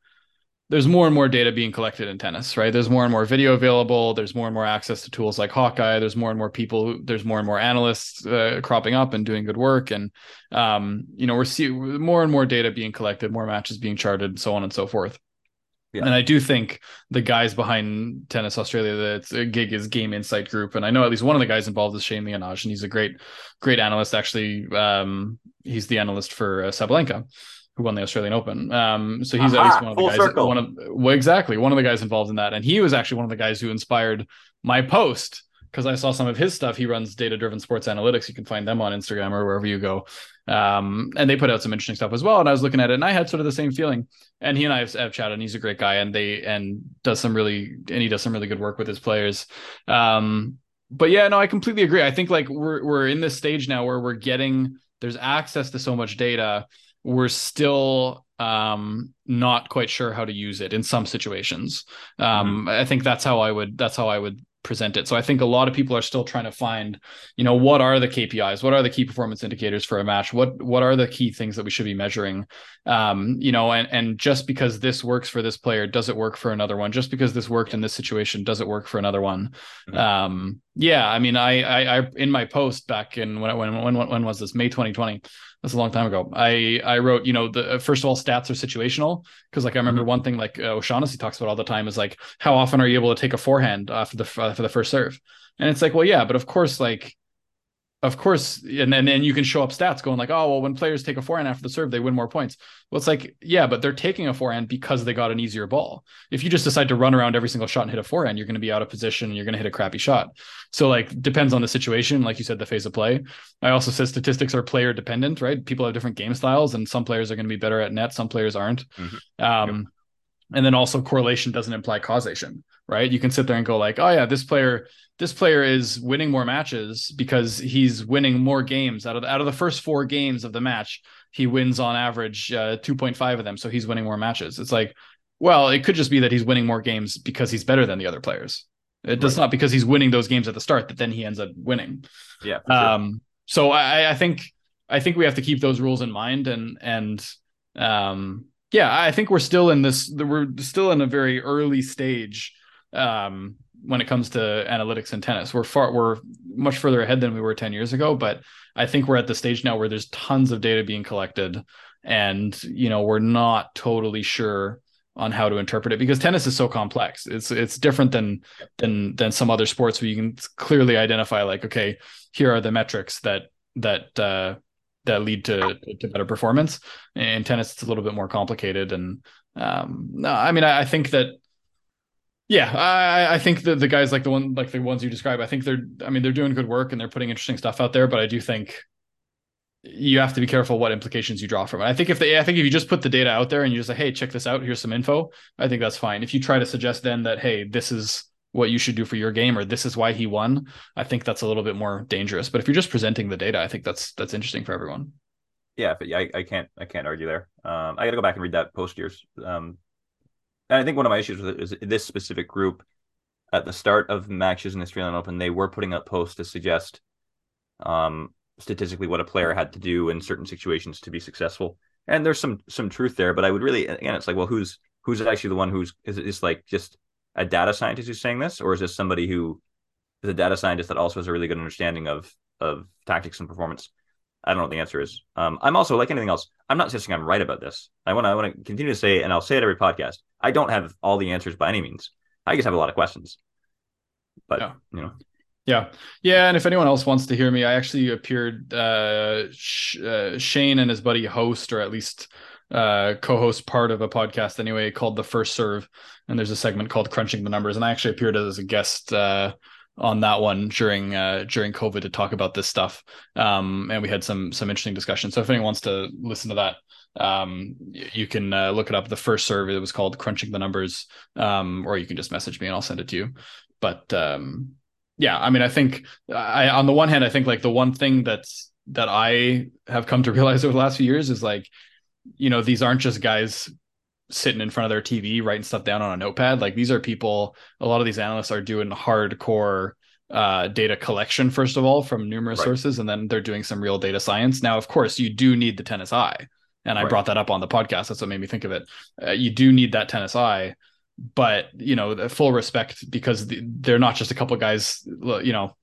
There's more and more data being collected in tennis, right? There's more and more video available. There's more and more access to tools like Hawkeye. There's more and more people. There's more and more analysts uh, cropping up and doing good work. And um, you know, we're seeing more and more data being collected, more matches being charted, and so on and so forth. Yeah. And I do think the guys behind Tennis Australia, the gig is Game Insight Group, and I know at least one of the guys involved is Shane Liyanage, and he's a great, great analyst. Actually, um, he's the analyst for uh, Sabalenka, who won the Australian Open. Um, so he's Aha, at least one of the guys. Circle. One of well, exactly one of the guys involved in that, and he was actually one of the guys who inspired my post because I saw some of his stuff. He runs data driven sports analytics. You can find them on Instagram or wherever you go. Um, and they put out some interesting stuff as well. And I was looking at it and I had sort of the same feeling. And he and I have, have chatted and he's a great guy and they, and does some really, and he does some really good work with his players. Um, but yeah, no, I completely agree. I think like we're, we're in this stage now where we're getting, there's access to so much data. We're still um not quite sure how to use it in some situations um mm-hmm. i think that's how i would that's how i would present it. So I think a lot of people are still trying to find, you know, what are the KPIs? What are the key performance indicators for a match? What what are the key things that we should be measuring? Um, you know, and and just because this works for this player, does it work for another one? Just because this worked in this situation, does it work for another one? Mm-hmm. Um, yeah, I mean, I, I I in my post back in when when when when was this? May 2020 that's a long time ago. I I wrote, you know, the uh, first of all, stats are situational because like I remember mm-hmm. one thing like uh, O'Shaughnessy talks about all the time is like how often are you able to take a forehand after the uh, for the first serve, and it's like, well, yeah, but of course, like of course, and then and you can show up stats going like, oh well, when players take a forehand after the serve, they win more points. Well, it's like, yeah, but they're taking a forehand because they got an easier ball. If you just decide to run around every single shot and hit a forehand, you're going to be out of position and you're going to hit a crappy shot. So like depends on the situation, like you said, the phase of play. I also said statistics are player dependent, right? People have different game styles, and some players are going to be better at net, some players aren't. Mm-hmm. Um, yep. And then also correlation doesn't imply causation, right? You can sit there and go like, oh yeah, this player this player is winning more matches because he's winning more games out of the, out of the first four games of the match. He wins on average uh, 2.5 of them, so he's winning more matches. It's like, well, it could just be that he's winning more games because he's better than the other players. It does right. not because he's winning those games at the start that then he ends up winning. Yeah. Um. So I, I think I think we have to keep those rules in mind and and um yeah I think we're still in this we're still in a very early stage um when it comes to analytics and tennis. We're far we're much further ahead than we were 10 years ago, but I think we're at the stage now where there's tons of data being collected and you know, we're not totally sure on how to interpret it because tennis is so complex. It's it's different than than than some other sports where you can clearly identify like okay, here are the metrics that that uh that lead to to better performance. In tennis it's a little bit more complicated and um no, I mean I, I think that yeah, I, I think the the guys like the one like the ones you describe, I think they're I mean they're doing good work and they're putting interesting stuff out there, but I do think you have to be careful what implications you draw from it. I think if they I think if you just put the data out there and you just say, hey, check this out, here's some info, I think that's fine. If you try to suggest then that, hey, this is what you should do for your game or this is why he won, I think that's a little bit more dangerous. But if you're just presenting the data, I think that's that's interesting for everyone. Yeah, but I, I can't I can't argue there. Um, I got to go back and read that post yours. Um, and I think one of my issues with it is this specific group at the start of matches in the Australian Open, they were putting up posts to suggest um, statistically what a player had to do in certain situations to be successful. And there's some some truth there, but I would really again, it's like, well, who's who's actually the one who's is it like just a data scientist who's saying this, or is this somebody who is a data scientist that also has a really good understanding of of tactics and performance? I don't know what the answer is. Um, I'm also like anything else. I'm not suggesting I'm right about this. I want to I want to continue to say, and I'll say it every podcast. I don't have all the answers by any means. I just have a lot of questions. But yeah. you know, yeah, yeah. And if anyone else wants to hear me, I actually appeared. Uh, Sh- uh, Shane and his buddy host, or at least uh, co-host part of a podcast anyway, called the First Serve, and there's a segment called Crunching the Numbers, and I actually appeared as a guest uh, on that one during uh, during COVID to talk about this stuff. Um, and we had some some interesting discussions. So if anyone wants to listen to that, um, you can uh, look it up. The first survey was called "Crunching the Numbers," um, or you can just message me and I'll send it to you. But um, yeah, I mean, I think I on the one hand, I think like the one thing that's that I have come to realize over the last few years is like, you know, these aren't just guys sitting in front of their TV writing stuff down on a notepad. Like these are people, a lot of these analysts are doing hardcore uh, data collection, first of all, from numerous right. sources, and then they're doing some real data science. Now, of course, you do need the tennis eye. And I right. brought that up on the podcast. That's what made me think of it. Uh, you do need that tennis eye, but you know, full respect because they're not just a couple guys, you know,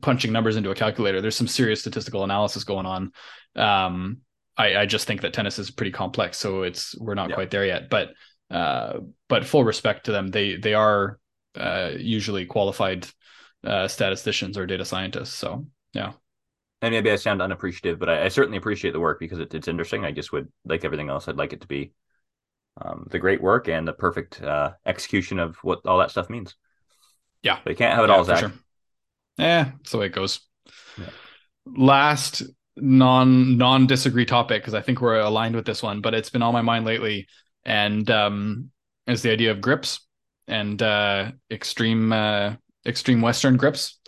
punching numbers into a calculator. There's some serious statistical analysis going on. Um, I, I just think that tennis is pretty complex, so it's we're not yeah. quite there yet. But uh, but full respect to them, they they are uh, usually qualified uh, statisticians or data scientists. So yeah. And maybe I sound unappreciative, but I, I certainly appreciate the work because it, it's interesting. I just would like everything else. I'd like it to be um, the great work and the perfect uh, execution of what all that stuff means. Yeah, but you can't have it yeah, all, Zack. Sure. Yeah, that's the way it goes. Yeah. Last non non disagree topic because I think we're aligned with this one, but it's been on my mind lately, and um, is the idea of grips and uh, extreme uh, extreme Western grips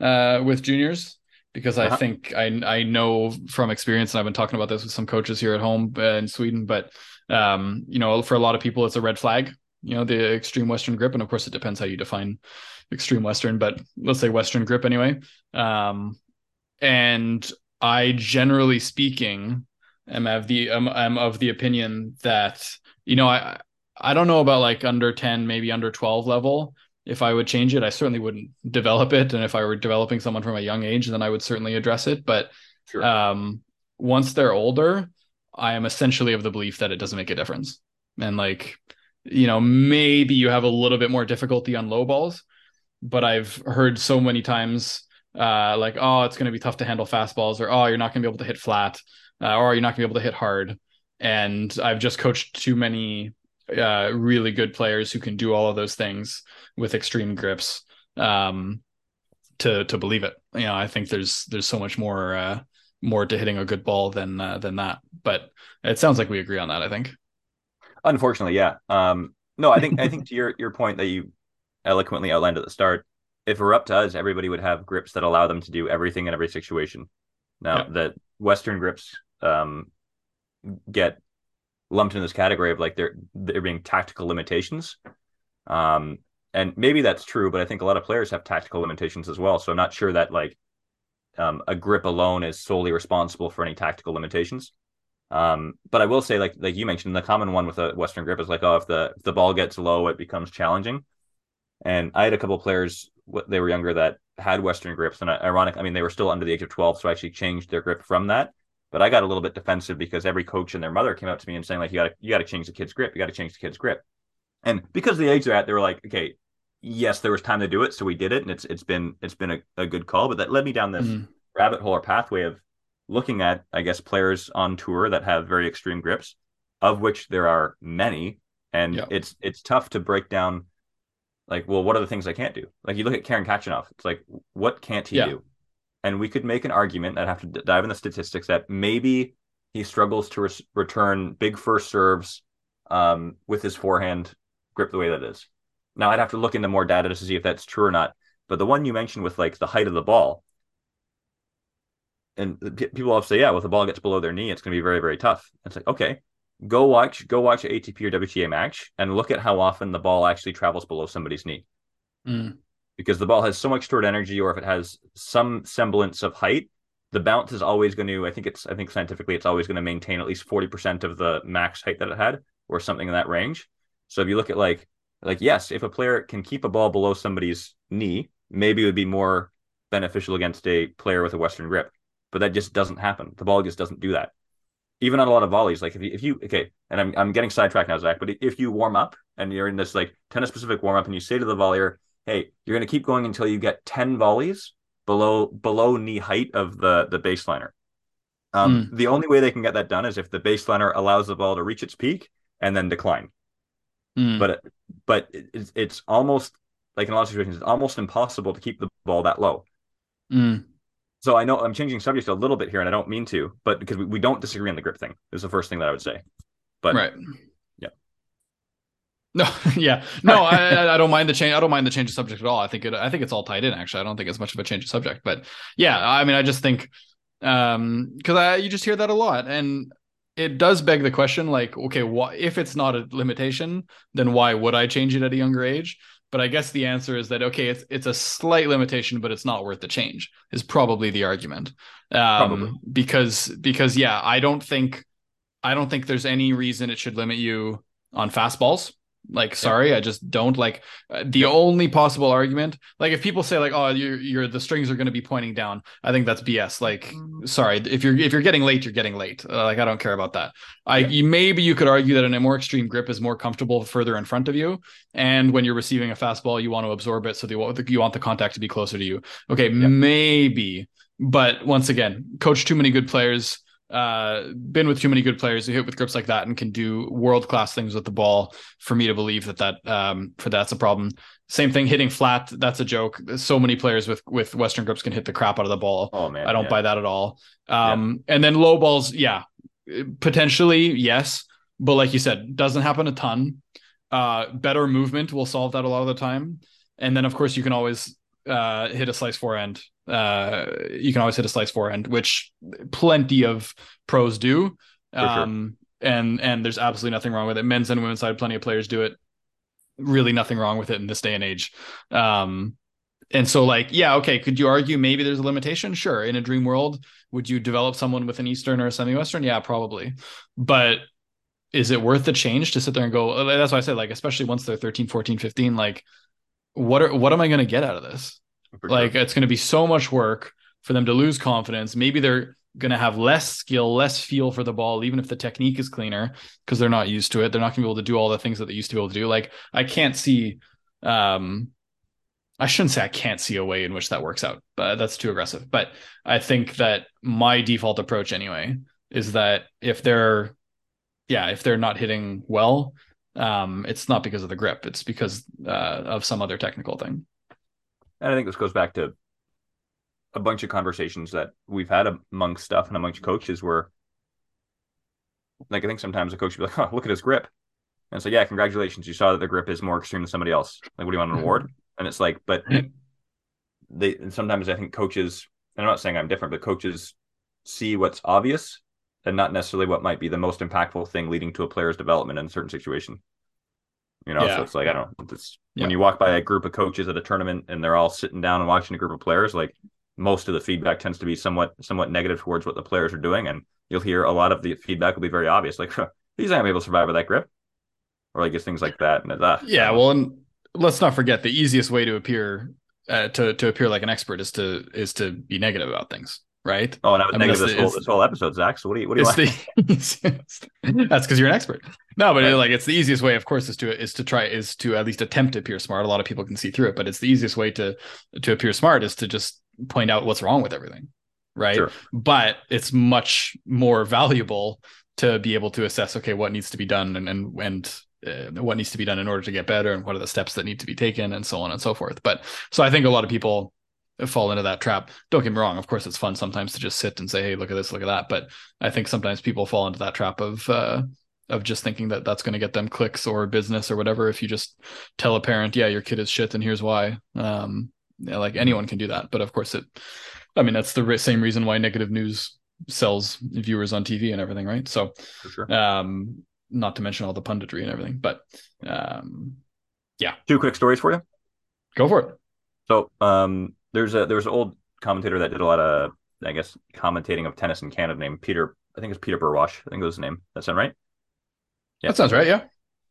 uh, with juniors because uh-huh. I think I I know from experience, and I've been talking about this with some coaches here at home uh, in Sweden, but um, you know, for a lot of people, it's a red flag. You know, the extreme Western grip, and of course, it depends how you define extreme Western, but let's say Western grip anyway. Um, and I generally speaking am of the am, am of the opinion that you know I I don't know about like under 10 maybe under 12 level. If I would change it I certainly wouldn't develop it. And if I were developing someone from a young age then I would certainly address it. But sure. um once they're older I am essentially of the belief that it doesn't make a difference. And like you know maybe you have a little bit more difficulty on low balls but I've heard so many times uh, like oh it's going to be tough to handle fastballs or oh you're not going to be able to hit flat uh, or you're not going to be able to hit hard. And i've just coached too many uh, really good players who can do all of those things with extreme grips um, to to believe it. You know i think there's there's so much more uh, more to hitting a good ball than uh, than that. But it sounds like we agree on that i think. Unfortunately yeah. Um, no i think i think to your your point that you eloquently outlined at the start if it were up to us, everybody would have grips that allow them to do everything in every situation. Now yeah. that Western grips um, get lumped in this category of like there there being tactical limitations. Um, and maybe that's true, but I think a lot of players have tactical limitations as well. So I'm not sure that like um, a grip alone is solely responsible for any tactical limitations. Um, but I will say, like like you mentioned, the common one with a Western grip is like, oh, if the if the ball gets low, it becomes challenging. And I had a couple players they were younger that had Western grips, and uh, ironic, I mean, they were still under the age of 12, so I actually changed their grip from that. But I got a little bit defensive because every coach and their mother came up to me and saying like, you got to you got to change the kid's grip, you got to change the kid's grip, and because of the age they're at, they were like, okay, yes, there was time to do it, so we did it, and it's it's been it's been a, a good call. But that led me down this mm-hmm. rabbit hole or pathway of looking at, I guess, players on tour that have very extreme grips, of which there are many, and yeah. it's it's tough to break down like, well, what are the things I can't do? Like you look at Karen Khachanov, it's like, what can't he yeah. do? And we could make an argument. I'd have to dive in the statistics that maybe he struggles to re- return big first serves um, with his forehand grip the way that is. Now I'd have to look into more data to see if that's true or not. But the one you mentioned with like the height of the ball, and people to say, yeah, well, if the ball gets below their knee, it's going to be very, very tough. It's like, okay, go watch go watch an ATP or WTA match and look at how often the ball actually travels below somebody's knee. Mm. Because the ball has so much stored energy, or if it has some semblance of height, the bounce is always going to. I think it's. I think scientifically, it's always going to maintain at least forty percent of the max height that it had, or something in that range. So if you look at like like yes, if a player can keep a ball below somebody's knee, maybe it would be more beneficial against a player with a Western grip. But that just doesn't happen. The ball just doesn't do that. Even on a lot of volleys, like if you, if you okay, and I'm I'm getting sidetracked now, Zack. But if you warm up and you're in this like tennis specific warm up, and you say to the volleyer, "Hey, you're going to keep going until you get ten volleys below below knee height of the the baseliner." Um, mm. The only way they can get that done is if the baseliner allows the ball to reach its peak and then decline. Mm. But but it's, it's almost like in a lot of situations, it's almost impossible to keep the ball that low. Mm. So I know I'm changing subjects a little bit here, and I don't mean to, but because we, we don't disagree on the grip thing is the first thing that I would say. But right, yeah, no, yeah, no, I, I don't mind the change. I don't mind the change of subject at all. I think it. I think it's all tied in. Actually, I don't think it's much of a change of subject. But yeah, I mean, I just think um because I you just hear that a lot, and it does beg the question like okay why if it's not a limitation then why would i change it at a younger age but i guess the answer is that okay it's it's a slight limitation but it's not worth the change is probably the argument um probably. because because yeah i don't think i don't think there's any reason it should limit you on fastballs like, sorry, yeah. I just don't like uh, the yeah. only possible argument. Like, if people say like, "Oh, you're, you're the strings are going to be pointing down," I think that's BS. Like, mm. sorry, if you're if you're getting late, you're getting late. Uh, like, I don't care about that. I yeah. you, maybe you could argue that in a more extreme grip is more comfortable further in front of you, and when you're receiving a fastball, you want to absorb it, so the, you want the contact to be closer to you. Okay, maybe, but once again, coach too many good players uh, been with too many good players who hit with grips like that and can do world class things with the ball for me to believe that that um, for that's a problem. Same thing hitting flat. That's a joke. So many players with with Western grips can hit the crap out of the ball. Oh man, I don't yeah. buy that at all. Um, yeah. and then low balls, yeah, potentially yes, but like you said, doesn't happen a ton. Uh, better movement will solve that a lot of the time. And then of course you can always uh, hit a slice forehand uh, you can always hit a slice forehand, which plenty of pros do. Um, sure. and and there's absolutely nothing wrong with it. Men's and women's side, plenty of players do it. Really nothing wrong with it in this day and age. Um, and so like, yeah, okay, could you argue maybe there's a limitation? Sure. In a dream world, would you develop someone with an Eastern or a semi-Western? Yeah, probably. But is it worth the change to sit there and go, that's why I said like, especially once they're 13, 14, 15, like what are, what am I going to get out of this? like sure. it's going to be so much work for them to lose confidence. Maybe they're going to have less skill, less feel for the ball, even if the technique is cleaner because they're not used to it. They're not going to be able to do all the things that they used to be able to do. Like I can't see, um, I shouldn't say I can't see a way in which that works out, but that's too aggressive. But I think that my default approach anyway is that if they're, yeah, if they're not hitting well, um, it's not because of the grip. It's because uh, of some other technical thing. And I think this goes back to a bunch of conversations that we've had among stuff and amongst coaches where like I think sometimes a coach will be like, oh, look at his grip. And so yeah, congratulations. You saw that the grip is more extreme than somebody else. Like, what do you want an award? And it's like, but they sometimes I think coaches, and I'm not saying I'm different, but coaches see what's obvious and not necessarily what might be the most impactful thing leading to a player's development in a certain situation. You know, yeah. so it's like I don't know. It's yeah. when you walk by a group of coaches at a tournament and they're all sitting down and watching a group of players, like most of the feedback tends to be somewhat somewhat negative towards what the players are doing, and you'll hear a lot of the feedback will be very obvious, like he's not able to survive with that grip, or like just things like that. And that yeah, well, and let's not forget the easiest way to appear uh, to to appear like an expert is to is to be negative about things right? Oh, and I was I mean, negative this, whole, this whole episode, Zack. So what do you what do you? The, that's because you're an expert. No, but right. like it's the easiest way, of course, is to is to try is to at least attempt to appear smart. A lot of people can see through it, but it's the easiest way to to appear smart is to just point out what's wrong with everything, right? Sure. But it's much more valuable to be able to assess, okay, what needs to be done and and and uh, what needs to be done in order to get better and what are the steps that need to be taken and so on and so forth. But so I think a lot of people fall into that trap. Don't get me wrong. Of course, it's fun sometimes to just sit and say, "Hey, look at this, look at that." But I think sometimes people fall into that trap of uh, of just thinking that that's going to get them clicks or business or whatever. If you just tell a parent, "Yeah, your kid is shit, and here's why," um, yeah, like anyone can do that. But of course, it. I mean, that's the same reason why negative news sells viewers on TV and everything, right? So, sure. um, not to mention all the punditry and everything, but um, yeah. Two quick stories for you. Go for it. So, um, there's a there was an old commentator that did a lot of I guess, commentating of tennis in Canada named Peter. I think it's Peter Burwash. I think it was his name. That sound right? Yeah, that sounds right. Yeah.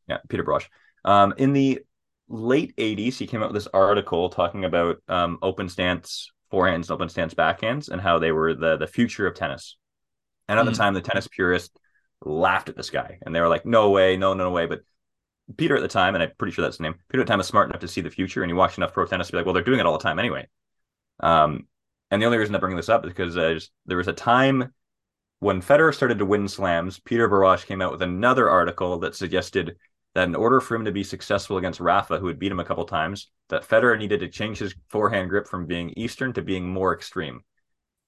Yeah, Peter Burwash. Um, in the late 80s, he came out with this article talking about um, open stance forehands and open stance backhands and how they were the the future of tennis. And at mm. the time, the tennis purists laughed at this guy and they were like, no way, no, no way. But Peter at the time, and I'm pretty sure that's the name, Peter at the time was smart enough to see the future and he watched enough pro tennis to be like, well, they're doing it all the time anyway. Um, and the only reason I bring this up is because uh, there was a time when Federer started to win slams, Peter Burwash came out with another article that suggested that in order for him to be successful against Rafa, who had beat him a couple times, that Federer needed to change his forehand grip from being Eastern to being more extreme.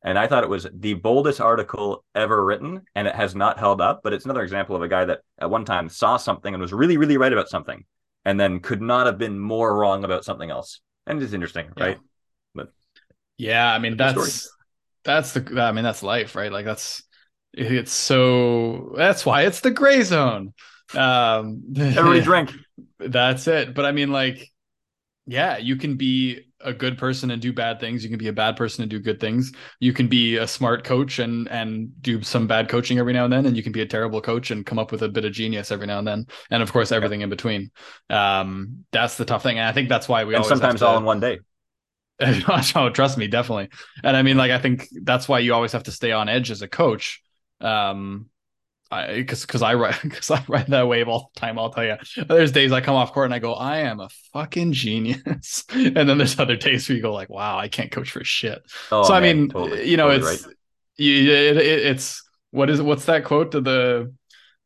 And I thought it was the boldest article ever written, and it has not held up. But it's another example of a guy that at one time saw something and was really, really right about something, and then could not have been more wrong about something else. And it's interesting, yeah. right? Yeah, I mean that's that's the I mean that's life, right? Like that's it's so that's why it's the gray zone. Um everybody drink. That's it. But I mean, like, yeah, you can be a good person and do bad things. You can be a bad person and do good things. You can be a smart coach and and do some bad coaching every now and then, and you can be a terrible coach and come up with a bit of genius every now and then. And of course, everything yeah. in between. Um, that's the tough thing, and I think that's why we and sometimes to, all in one day. oh, trust me, definitely. And I mean, like, I think that's why you always have to stay on edge as a coach. Um, I because because I ride because I ride that wave all the time. I'll tell you. There's days I come off court and I go, I am a fucking genius, and then there's other days where you go like, Wow, I can't coach for shit. Oh, so man, I mean, totally, you know, totally it's right. you, it, it, it's what is what's that quote to the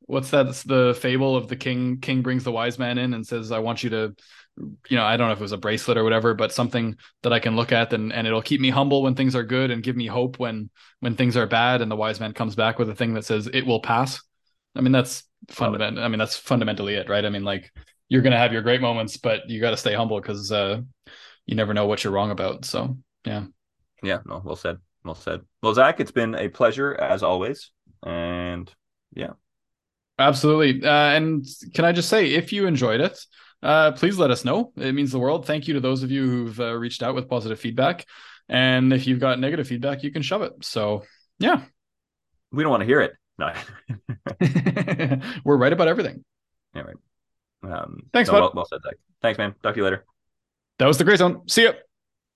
what's that the fable of the king king brings the wise man in and says, I want you to you know, I don't know if it was a bracelet or whatever, but something that I can look at and, and it'll keep me humble when things are good and give me hope when when things are bad. And the wise man comes back with a thing that says it will pass. I mean, that's fundamental. I mean, that's fundamentally it, right? I mean, like you're gonna have your great moments, but you got to stay humble because uh, you never know what you're wrong about. So yeah, yeah, no, well said, well said. Well, Zack, it's been a pleasure as always, and yeah, absolutely. Uh, and can I just say, if you enjoyed it uh, please let us know. It means the world. Thank you to those of you who've uh, reached out with positive feedback. And if you've got negative feedback, you can shove it. So, yeah. We don't want to hear it. No. We're right about everything. Yeah, right. Um, Thanks, no, well, well, said, Zack. Thanks, man. Talk to you later. That was the Gray Zone. See ya.